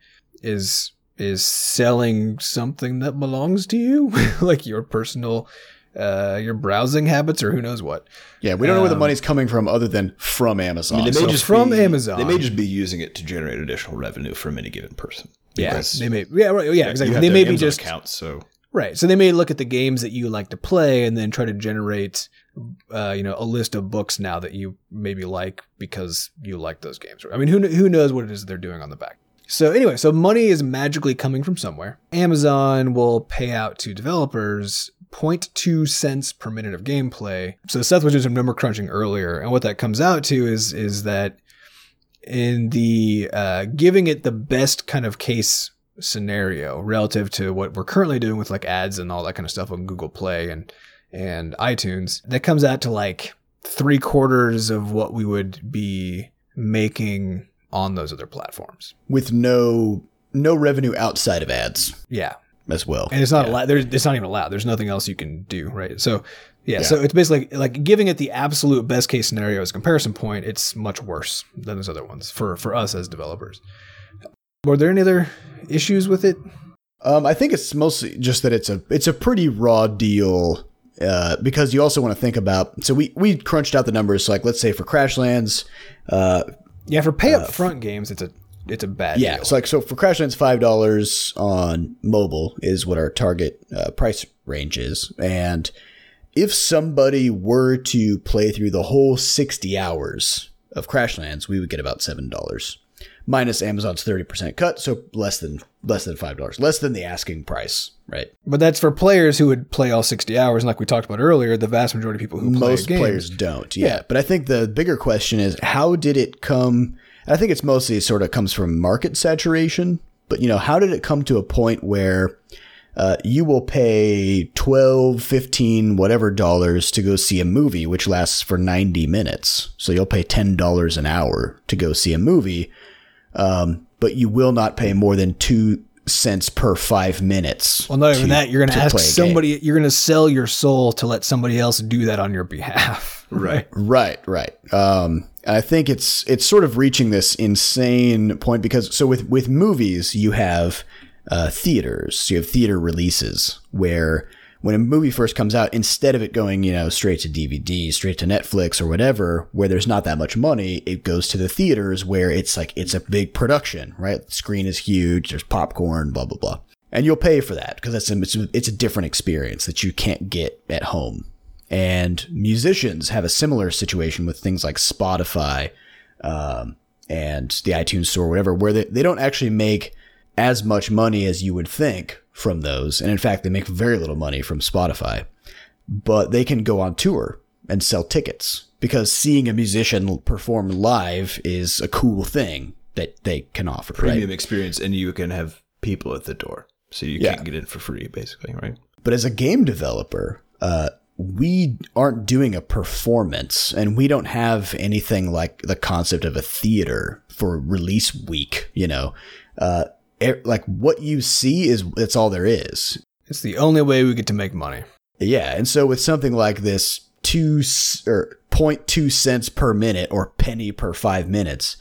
is is selling something that belongs to you, like your personal uh, your browsing habits or who knows what. Yeah, we don't know where the Um, money's coming from other than from Amazon. they may so just from be, Amazon. They may just be using it to generate additional revenue from any given person. Yeah, they may. Yeah, right, yeah, you exactly. have They to may have be Amazon just accounts. So Right. So they may look at the games that you like to play and then try to generate, uh, you know, a list of books now that you maybe like because you like those games. I mean, who who knows what it is they're doing on the back. So anyway, so money is magically coming from somewhere. Amazon will pay out to developers 0.2 cents per minute of gameplay. So Seth was doing some number crunching earlier, and what that comes out to is is that in the uh, giving it the best kind of case scenario relative to what we're currently doing with like ads and all that kind of stuff on Google Play and and iTunes, that comes out to like three quarters of what we would be making on those other platforms. with no no revenue outside of ads Yeah, as well. and it's not allowed. There's it's not even allowed. There's nothing else you can do, right? So yeah, so it's basically like giving it the absolute best case scenario as a comparison point. It's much worse than those other ones for for us as developers. Were there any other issues with it? Um, I think it's mostly just that it's a it's a pretty raw deal uh, because you also want to think about. So we we crunched out the numbers. Like let's say for Crashlands, uh, Yeah, for pay up front games, it's a it's a bad yeah. deal. So like so for Crashlands, five dollars on mobile is what our target uh, price range is, and if somebody were to play through the whole sixty hours of Crashlands, we would get about seven dollars. Minus Amazon's thirty percent cut, so less than less than five dollars, less than the asking price, right? But that's for players who would play all 60 hours. And like we talked about earlier, the vast majority of people who play most games, players don't yeah. but i think the bigger question is how did it come i think it's mostly sort of comes from market saturation but you know how did it come to a point where uh, you will pay 12 15 whatever dollars to go see a movie which lasts for 90 minutes so you'll pay $10 an hour to go see a movie um, but you will not pay more than two cents per five minutes Well, not even to- that. You're going to to ask play a game. somebody, you're going to sell your soul to let somebody else do that on your behalf. Right. Right, right. Um, I think it's it's sort of reaching this insane point because so with with movies you have uh, theaters, you have theater releases where when a movie first comes out, instead of it going you know straight to DVD, straight to Netflix or whatever, where there's not that much money, it goes to the theaters where it's like it's a big production, right? The screen is huge, there's popcorn, blah blah blah, and you'll pay for that because it's a, it's it's a different experience that you can't get at home. And musicians have a similar situation with things like Spotify um, and the iTunes store, whatever, where they, they don't actually make as much money as you would think from those. And in fact, they make very little money from Spotify, but they can go on tour and sell tickets because seeing a musician perform live is a cool thing that they can offer. right? Premium experience, and you can have people at the door, so you Yeah. can't get in for free, basically, right? But as a game developer, uh, we aren't doing a performance and we don't have anything like the concept of a theater for release week, you know. Uh, like what you see is that's all there is. It's the only way we get to make money. Yeah, and so with something like this, two or 0.2 cents per minute or penny per five minutes,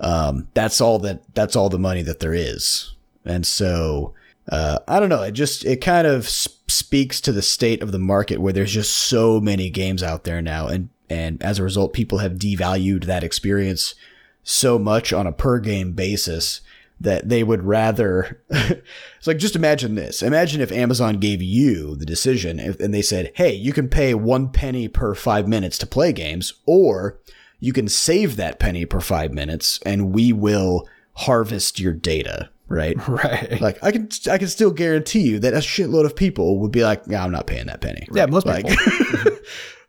um, that's all that that's all the money that there is. And so uh, I don't know. It just it kind of speaks to the state of the market where there's just so many games out there now, and and as a result, people have devalued that experience so much on a per game basis that they would rather it's like just imagine this imagine if amazon gave you the decision and they said hey you can pay one penny per five minutes to play games or you can save that penny per five minutes and we will harvest your data right Right. like i can i can still guarantee you that a shitload of people would be like yeah i'm not paying that penny yeah, most like people.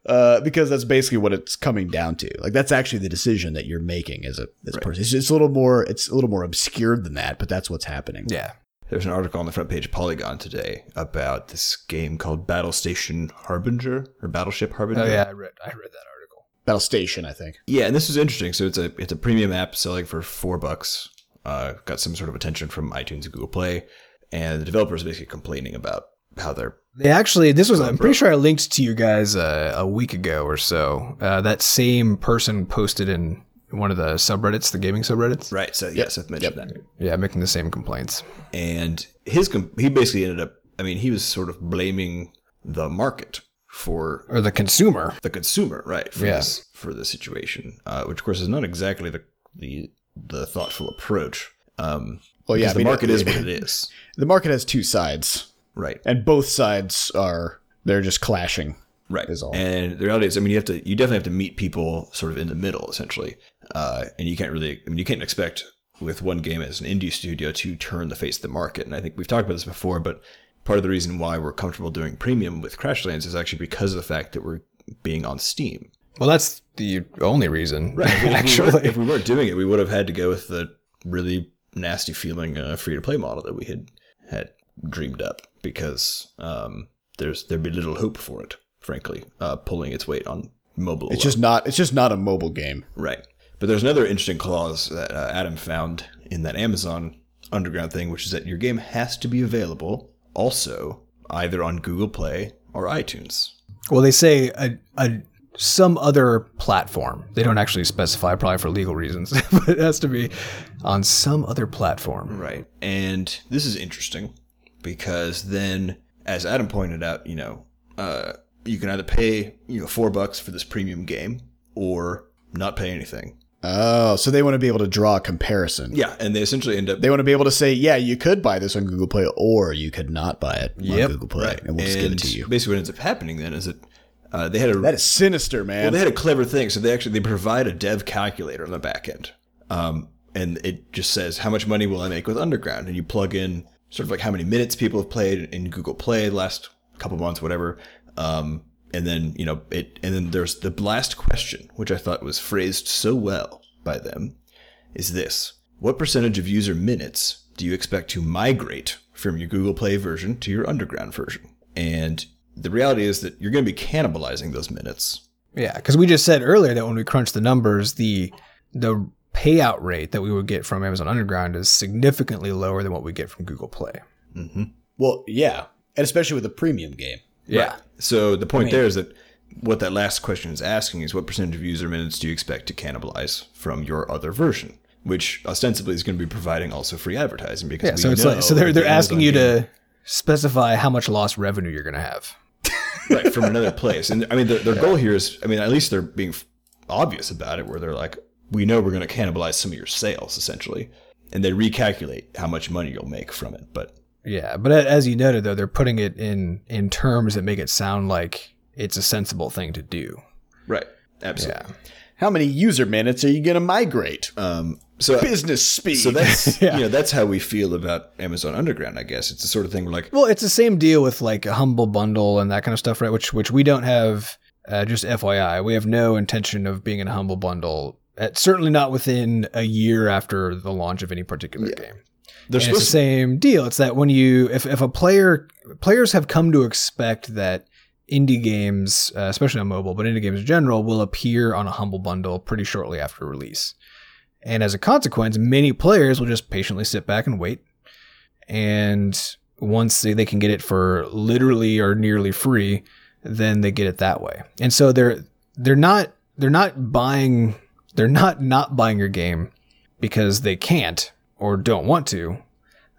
uh, because that's basically what it's coming down to. Like that's actually the decision that you're making as a as a person. It's, it's a little more it's a little more obscured than that, but that's what's happening. yeah. There's an article on the front page of Polygon today about this game called Battle Station Harbinger or Battleship Harbinger. Oh yeah, I read I read that article. Battle Station, I think. Yeah, and this is interesting. So it's a it's a premium app selling for four bucks. Uh, got some sort of attention from iTunes and Google Play, and the developers is basically complaining about how they're They actually, this was, I'm pretty sure I linked to you guys uh, a week ago or so. Uh, that same person posted in one of the subreddits, the gaming subreddits. right. So yes, yeah, Seth mentioned that, Yeah, making the same complaints. and his com- he basically ended up. I mean, he was sort of blaming the market for Or the consumer. the consumer, right? For Yeah. this for the situation, uh, which of course is not exactly the the the thoughtful approach. Um, Well, yeah, because I the mean, market it- is what it is, The market has two sides, right? and both sides are they're just clashing. Right. is all. And the reality is, I mean, you have to, you definitely have to meet people sort of in the middle, essentially. Uh, and you can't really, I mean, you can't expect with one game as an indie studio to turn the face of the market. And I think we've talked about this before, but part of the reason why we're comfortable doing premium with Crashlands is actually because of the fact that we're being on Steam. Well, that's the only reason, If we, weren't, actually. if we weren't doing it, we would have had to go with the really nasty feeling uh, free to play model that we had had dreamed up because um, there's there'd be little hope for it frankly, uh, pulling its weight on mobile. It's alone. just not. It's just not a mobile game. Right. But there's another interesting clause that uh, Adam found in that Amazon Underground thing, which is that your game has to be available also either on Google Play or iTunes. Well, they say a, a some other platform. They don't actually specify, probably for legal reasons, but it has to be on some other platform. Right. And this is interesting because then, as Adam pointed out, you know, uh, you can either pay you know four bucks for this premium game or not pay anything. Oh, so they want to be able to draw a comparison. Yeah, and they essentially end up They want to be able to say, yeah, you could buy this on Google Play, or you could not buy it Yep. on Google Play, right, and we'll just give it to you. Basically, what ends up happening then is that uh, they had a That is sinister, man. Well, they had a clever thing. So they actually they provide a dev calculator on the back end, um, and it just says how much money will I make with Underground, and you plug in sort of like how many minutes people have played in Google Play last couple months, whatever. Um, and then you know it, and then there's the last question, which I thought was phrased so well by them, is this: What percentage of user minutes do you expect to migrate from your Google Play version to your Underground version? And the reality is that you're going to be cannibalizing those minutes Yeah, because we just said earlier that when we crunch the numbers, the the payout rate that we would get from Amazon Underground is significantly lower than what we get from Google Play. Mm-hmm. well, yeah, and especially with a premium game. Yeah. So the point there is that what that last question is asking is what percentage of user minutes do you expect to cannibalize from your other version, which ostensibly is going to be providing also free advertising because Yeah, we so it's know like so they're they're asking you Amazon to specify how much lost revenue you're going to have. right from another place, and I mean their, their goal here is I mean at least they're being f- obvious about it, where they're like we know we're going to cannibalize some of your sales essentially, and they recalculate how much money you'll make from it, but. Yeah, but as you noted though, they're putting it in in terms that make it sound like it's a sensible thing to do. Right. Absolutely. Yeah. How many user minutes are you going to migrate? Um, so Business speed. So that's Yeah. you know that's how we feel about Amazon Underground. I guess it's the sort of thing we're like, Well, it's the same deal with like a humble bundle and that kind of stuff, right? Which which we don't have. Uh, just FYI, we have no intention of being in a humble bundle. At, certainly not within a year after the launch of any particular game. they're And it's the same deal. It's that when you, if, if a player, players have come to expect that indie games, uh, especially on mobile, but indie games in general, will appear on a humble bundle pretty shortly after release. And as a consequence, many players will just patiently sit back and wait. And once they, they can get it for literally or nearly free, then they get it that way. And so they're they're not they're not buying they're not not buying your game because they can't or don't want to.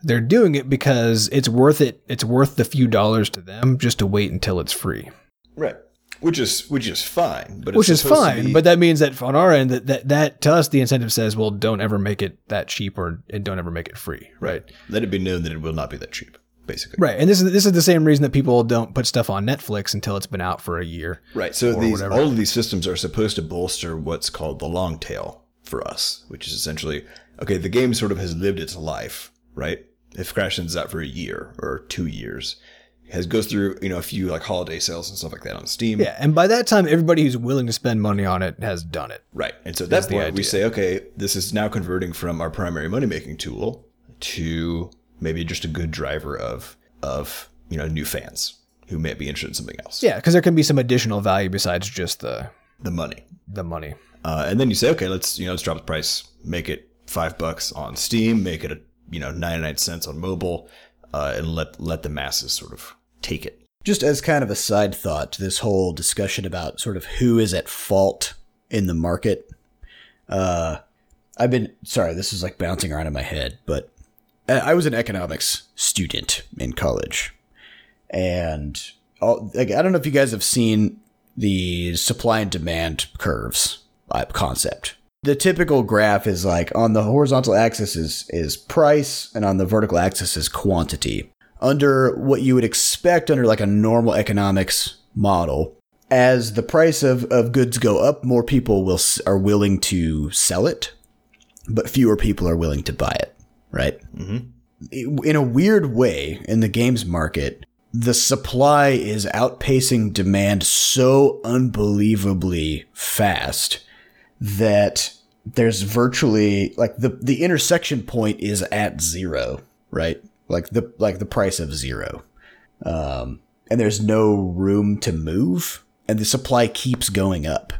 They're doing it because it's worth it. It's worth the few dollars to them just to wait until it's free, right, which is which is fine, but which is fine. be- But that means that on our end, that, that that to us the incentive says, well, don't ever make it that cheap or and don't ever make it free, right? let it be known that it will not be that cheap, basically. Right. And this is this is the same reason that people don't put stuff on Netflix until it's been out for a year. Right. So these whatever. all of these systems are supposed to bolster what's called the long tail for us, which is essentially okay. The game sort of has lived its life, right? If Crashlands out for a year or two years, has goes through you know a few like holiday sales and stuff like that on Steam. Yeah, and by that time, everybody who's willing to spend money on it has done it. Right. And so at that the point, we say, okay, this is now converting from our primary money making tool to maybe just a good driver of of you know new fans who may be interested in something else. Yeah, because there can be some additional value besides just the The money. the money. Uh, and then you say, okay, let's you know let's drop the price, make it five bucks on Steam, make it a you know ninety nine cents on mobile, uh, and let let the masses sort of take it. Just as kind of a side thought to this whole discussion about sort of who is at fault in the market. Uh, I've been sorry, this is like bouncing around in my head, but I I was an economics student in college, and all, like, I don't know if you guys have seen the supply and demand curves uh, concept. The typical graph is like on the horizontal axis is is price, and on the vertical axis is quantity under what you would expect under like a normal economics model. As the price of, of goods go up, more people will are willing to sell it, but fewer people are willing to buy it. Right? Mm-hmm. In a weird way, in the games market, the supply is outpacing demand so unbelievably fast that there's virtually like the the intersection point is at zero, right? Like the like the price of zero. Um, and there's no room to move, and the supply keeps going up.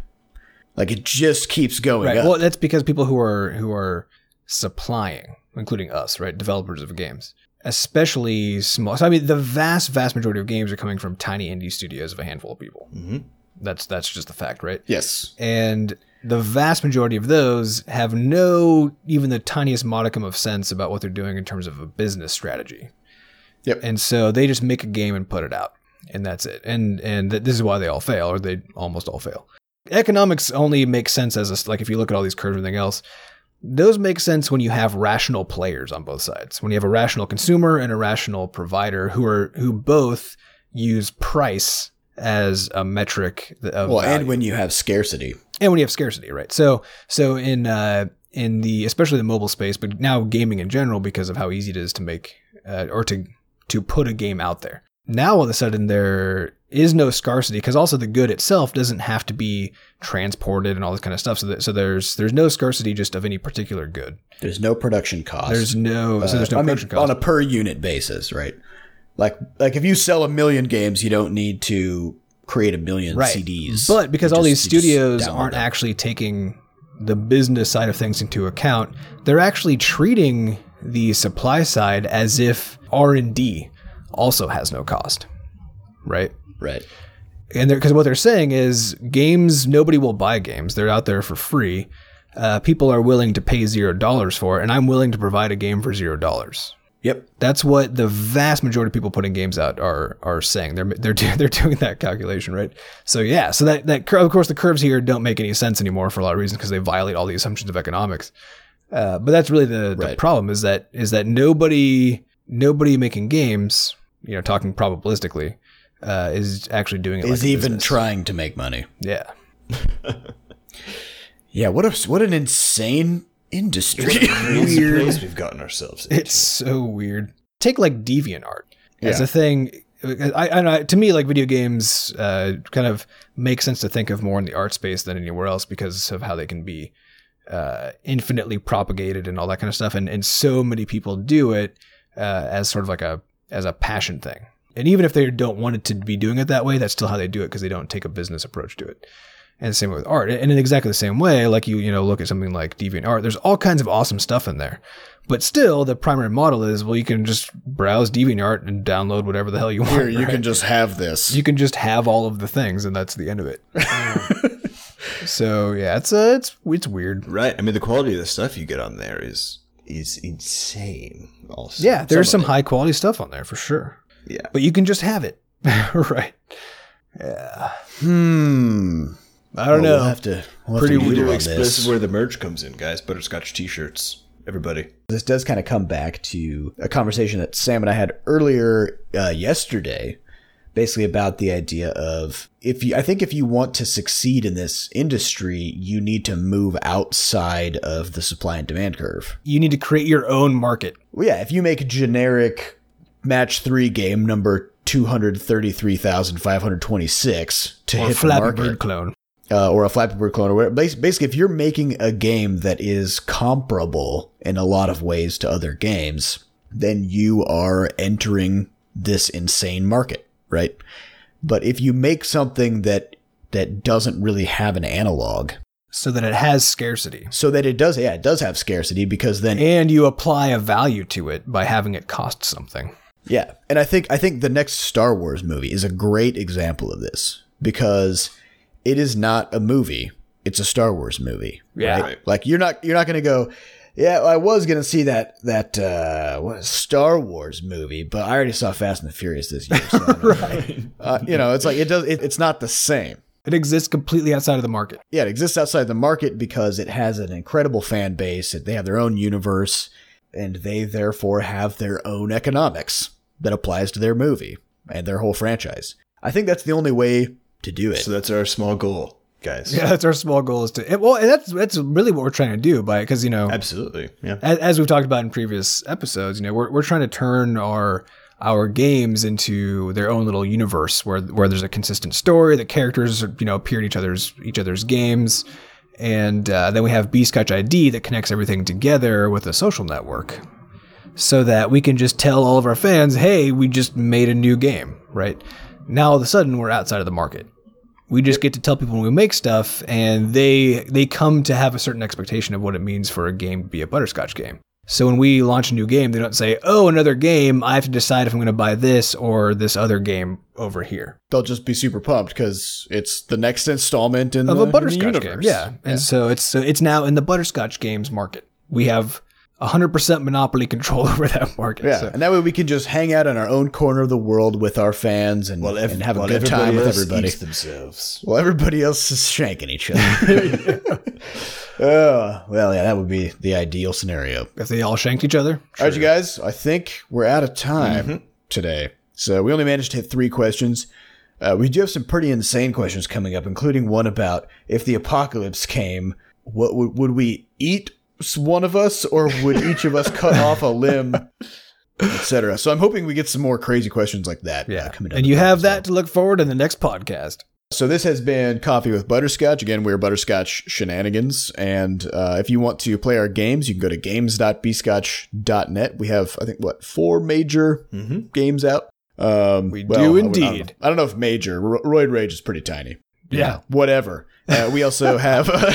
Like it just keeps going Right. up. Well, that's because people who are who are supplying, including us, right, developers of games, especially small. So I mean, the vast, vast majority of games are coming from tiny indie studios of a handful of people. Mhm. That's that's just the fact, right? yes. And the vast majority of those have no even the tiniest modicum of sense about what they're doing in terms of a business strategy. Yep. And so they just make a game and put it out, and that's it. And and th- this is why they all fail, or they almost all fail. Economics only makes sense as a, like if you look at all these curves and everything else. Those make sense when you have rational players on both sides. When you have a rational consumer and a rational provider who are who both use price as a metric of Well, value and when you have scarcity. and when you have scarcity, right? So, so in uh, in the especially the mobile space, but now gaming in general, because of how easy it is to make uh, or to to put a game out there. Now all of a sudden there is no scarcity because also the good itself doesn't have to be transported and all this kind of stuff. So that, so there's there's no scarcity just of any particular good. There's no production cost. There's no so there's no Uh, I mean, production cost. on a per unit basis, right? Like like if you sell a million games, you don't need to create a million right. CDs. But because You all just- these studios aren't them. actually taking the business side of things into account, they're actually treating the supply side as if R&D also has no cost. Right? right. And because what they're saying is games nobody will buy games. They're out there for free. Uh, people are willing to pay zero dollars for it, and I'm willing to provide a game for zero dollars. Yep. That's what the vast majority of people putting games out are are saying. They're they're do- they're doing that calculation, right? So yeah, so that that cur- of course the curves here don't make any sense anymore for a lot of reasons because they violate all the assumptions of economics. Uh, but that's really the, the problem is that is that nobody nobody making games, you know, talking probabilistically, uh, is actually doing it. Is like a even business. trying to make money. Yeah. Yeah, what a what an insane industry. Crazy place we've gotten ourselves into. It's so weird. Take like DeviantArt as Yeah. a thing. I, I, I to me like video games uh, kind of make sense to think of more in the art space than anywhere else because of how they can be uh, infinitely propagated and all that kind of stuff, and and so many people do it uh, as sort of like a as a passion thing. And even if they don't want it to be doing it that way, that's still how they do it because they don't take a business approach to it. And the same way with art. And in exactly the same way, like you, you know, look at something like DeviantArt, there's all kinds of awesome stuff in there. But still, the primary model is, well, you can just browse DeviantArt and download whatever the hell you want. Here, you right? can just have this. you can just have all of the things, and that's the end of it. so yeah, it's uh, it's it's weird. Right. I mean, the quality of the stuff you get on there is is insane. Also, Yeah, there's some high quality stuff on there for sure. Yeah. But you can just have it, right? Yeah. Hmm. I don't Well, know. We'll have to. We'll Pretty have to weird. this. is where the merch comes in, guys. Butterscotch T-shirts, everybody. This does kind of come back to a conversation that Sam and I had earlier uh, yesterday, basically about the idea of if you, I think if you want to succeed in this industry, you need to move outside of the supply and demand curve. you need to create your own market. Well, yeah, if you make a generic match three game number 233,526 to Or hit the Flappy market, Bird clone. uh, or a Flappy Bird clone, or whatever. Basically, if you're making a game that is comparable in a lot of ways to other games, then you are entering this insane market, right? But if you make something that that doesn't really have an analog, so that it has scarcity. so that it does, yeah, it does have scarcity because then And you apply a value to it by having it cost something. Yeah, and I think I think the next Star Wars movie is a great example of this because it is not a movie; it's a Star Wars movie. Yeah. right? Right. like you're not you're not going to go. Yeah, I was going to see that that uh, what Star Wars movie, but I already saw Fast and the Furious this year. So right. uh, you know, it's like it does. It, it's not the same. It exists completely outside of the market. Yeah, it exists outside the market because it has an incredible fan base. They have their own universe, and they therefore have their own economics that applies to their movie and their whole franchise. I think that's the only way to do it. So that's our small goal, guys. Yeah, that's our small goal is to. Well, and that's that's really what we're trying to do by because you know Absolutely. Yeah. as, as we've talked about in previous episodes, you know, we're, we're trying to turn our our games into their own little universe where where there's a consistent story, the characters you know appear in each other's each other's games, and uh, then we have Bscotch ID that connects everything together with a social network, so that we can just tell all of our fans, hey, we just made a new game, right? now all of a sudden we're outside of the market. We just get to tell people when we make stuff, and they they come to have a certain expectation of what it means for a game to be a butterscotch game. So when we launch a new game, they don't say, "Oh, another game. I have to decide if I'm going to buy this or this other game over here." They'll just be super pumped because it's the next installment in of the, a butterscotch game. universe. Yeah, and so it's so it's now in the butterscotch games market. We have 100% monopoly control over that market. Yeah, So- and that way we can just hang out in our own corner of the world with our fans and, While ev- and have a good time with everybody. eats themselves. While everybody else is shanking each other. oh, well, yeah, that would be the ideal scenario. if they all shanked each other, All right, you guys, I think we're out of time today. So we only managed to hit three questions. Uh, we do have some pretty insane questions coming up, including one about if the apocalypse came, what would, would we eat s- one of us, or would each of us cut off a limb, etc. So I'm hoping we get some more crazy questions like that. uh, yeah. coming down and you have well. that to look forward in the next podcast. So this has been Coffee with Butterscotch. Again, we're Butterscotch Shenanigans. And uh, if you want to play our games, you can go to games.bscotch.net. We have, I think, what, four major games out? Um, We well, do I would- I indeed. I don't know if major. Ro- Roid Rage is pretty tiny. Yeah. Whatever. Uh, we also have uh,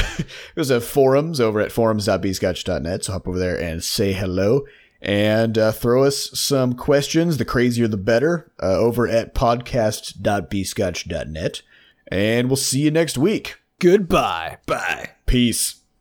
also have forums over at forums.bscotch.net. So hop over there and say hello and uh, throw us some questions. The crazier the better. Uh, over at podcast.bscotch.net. And we'll see you next week. Goodbye. Bye. Peace.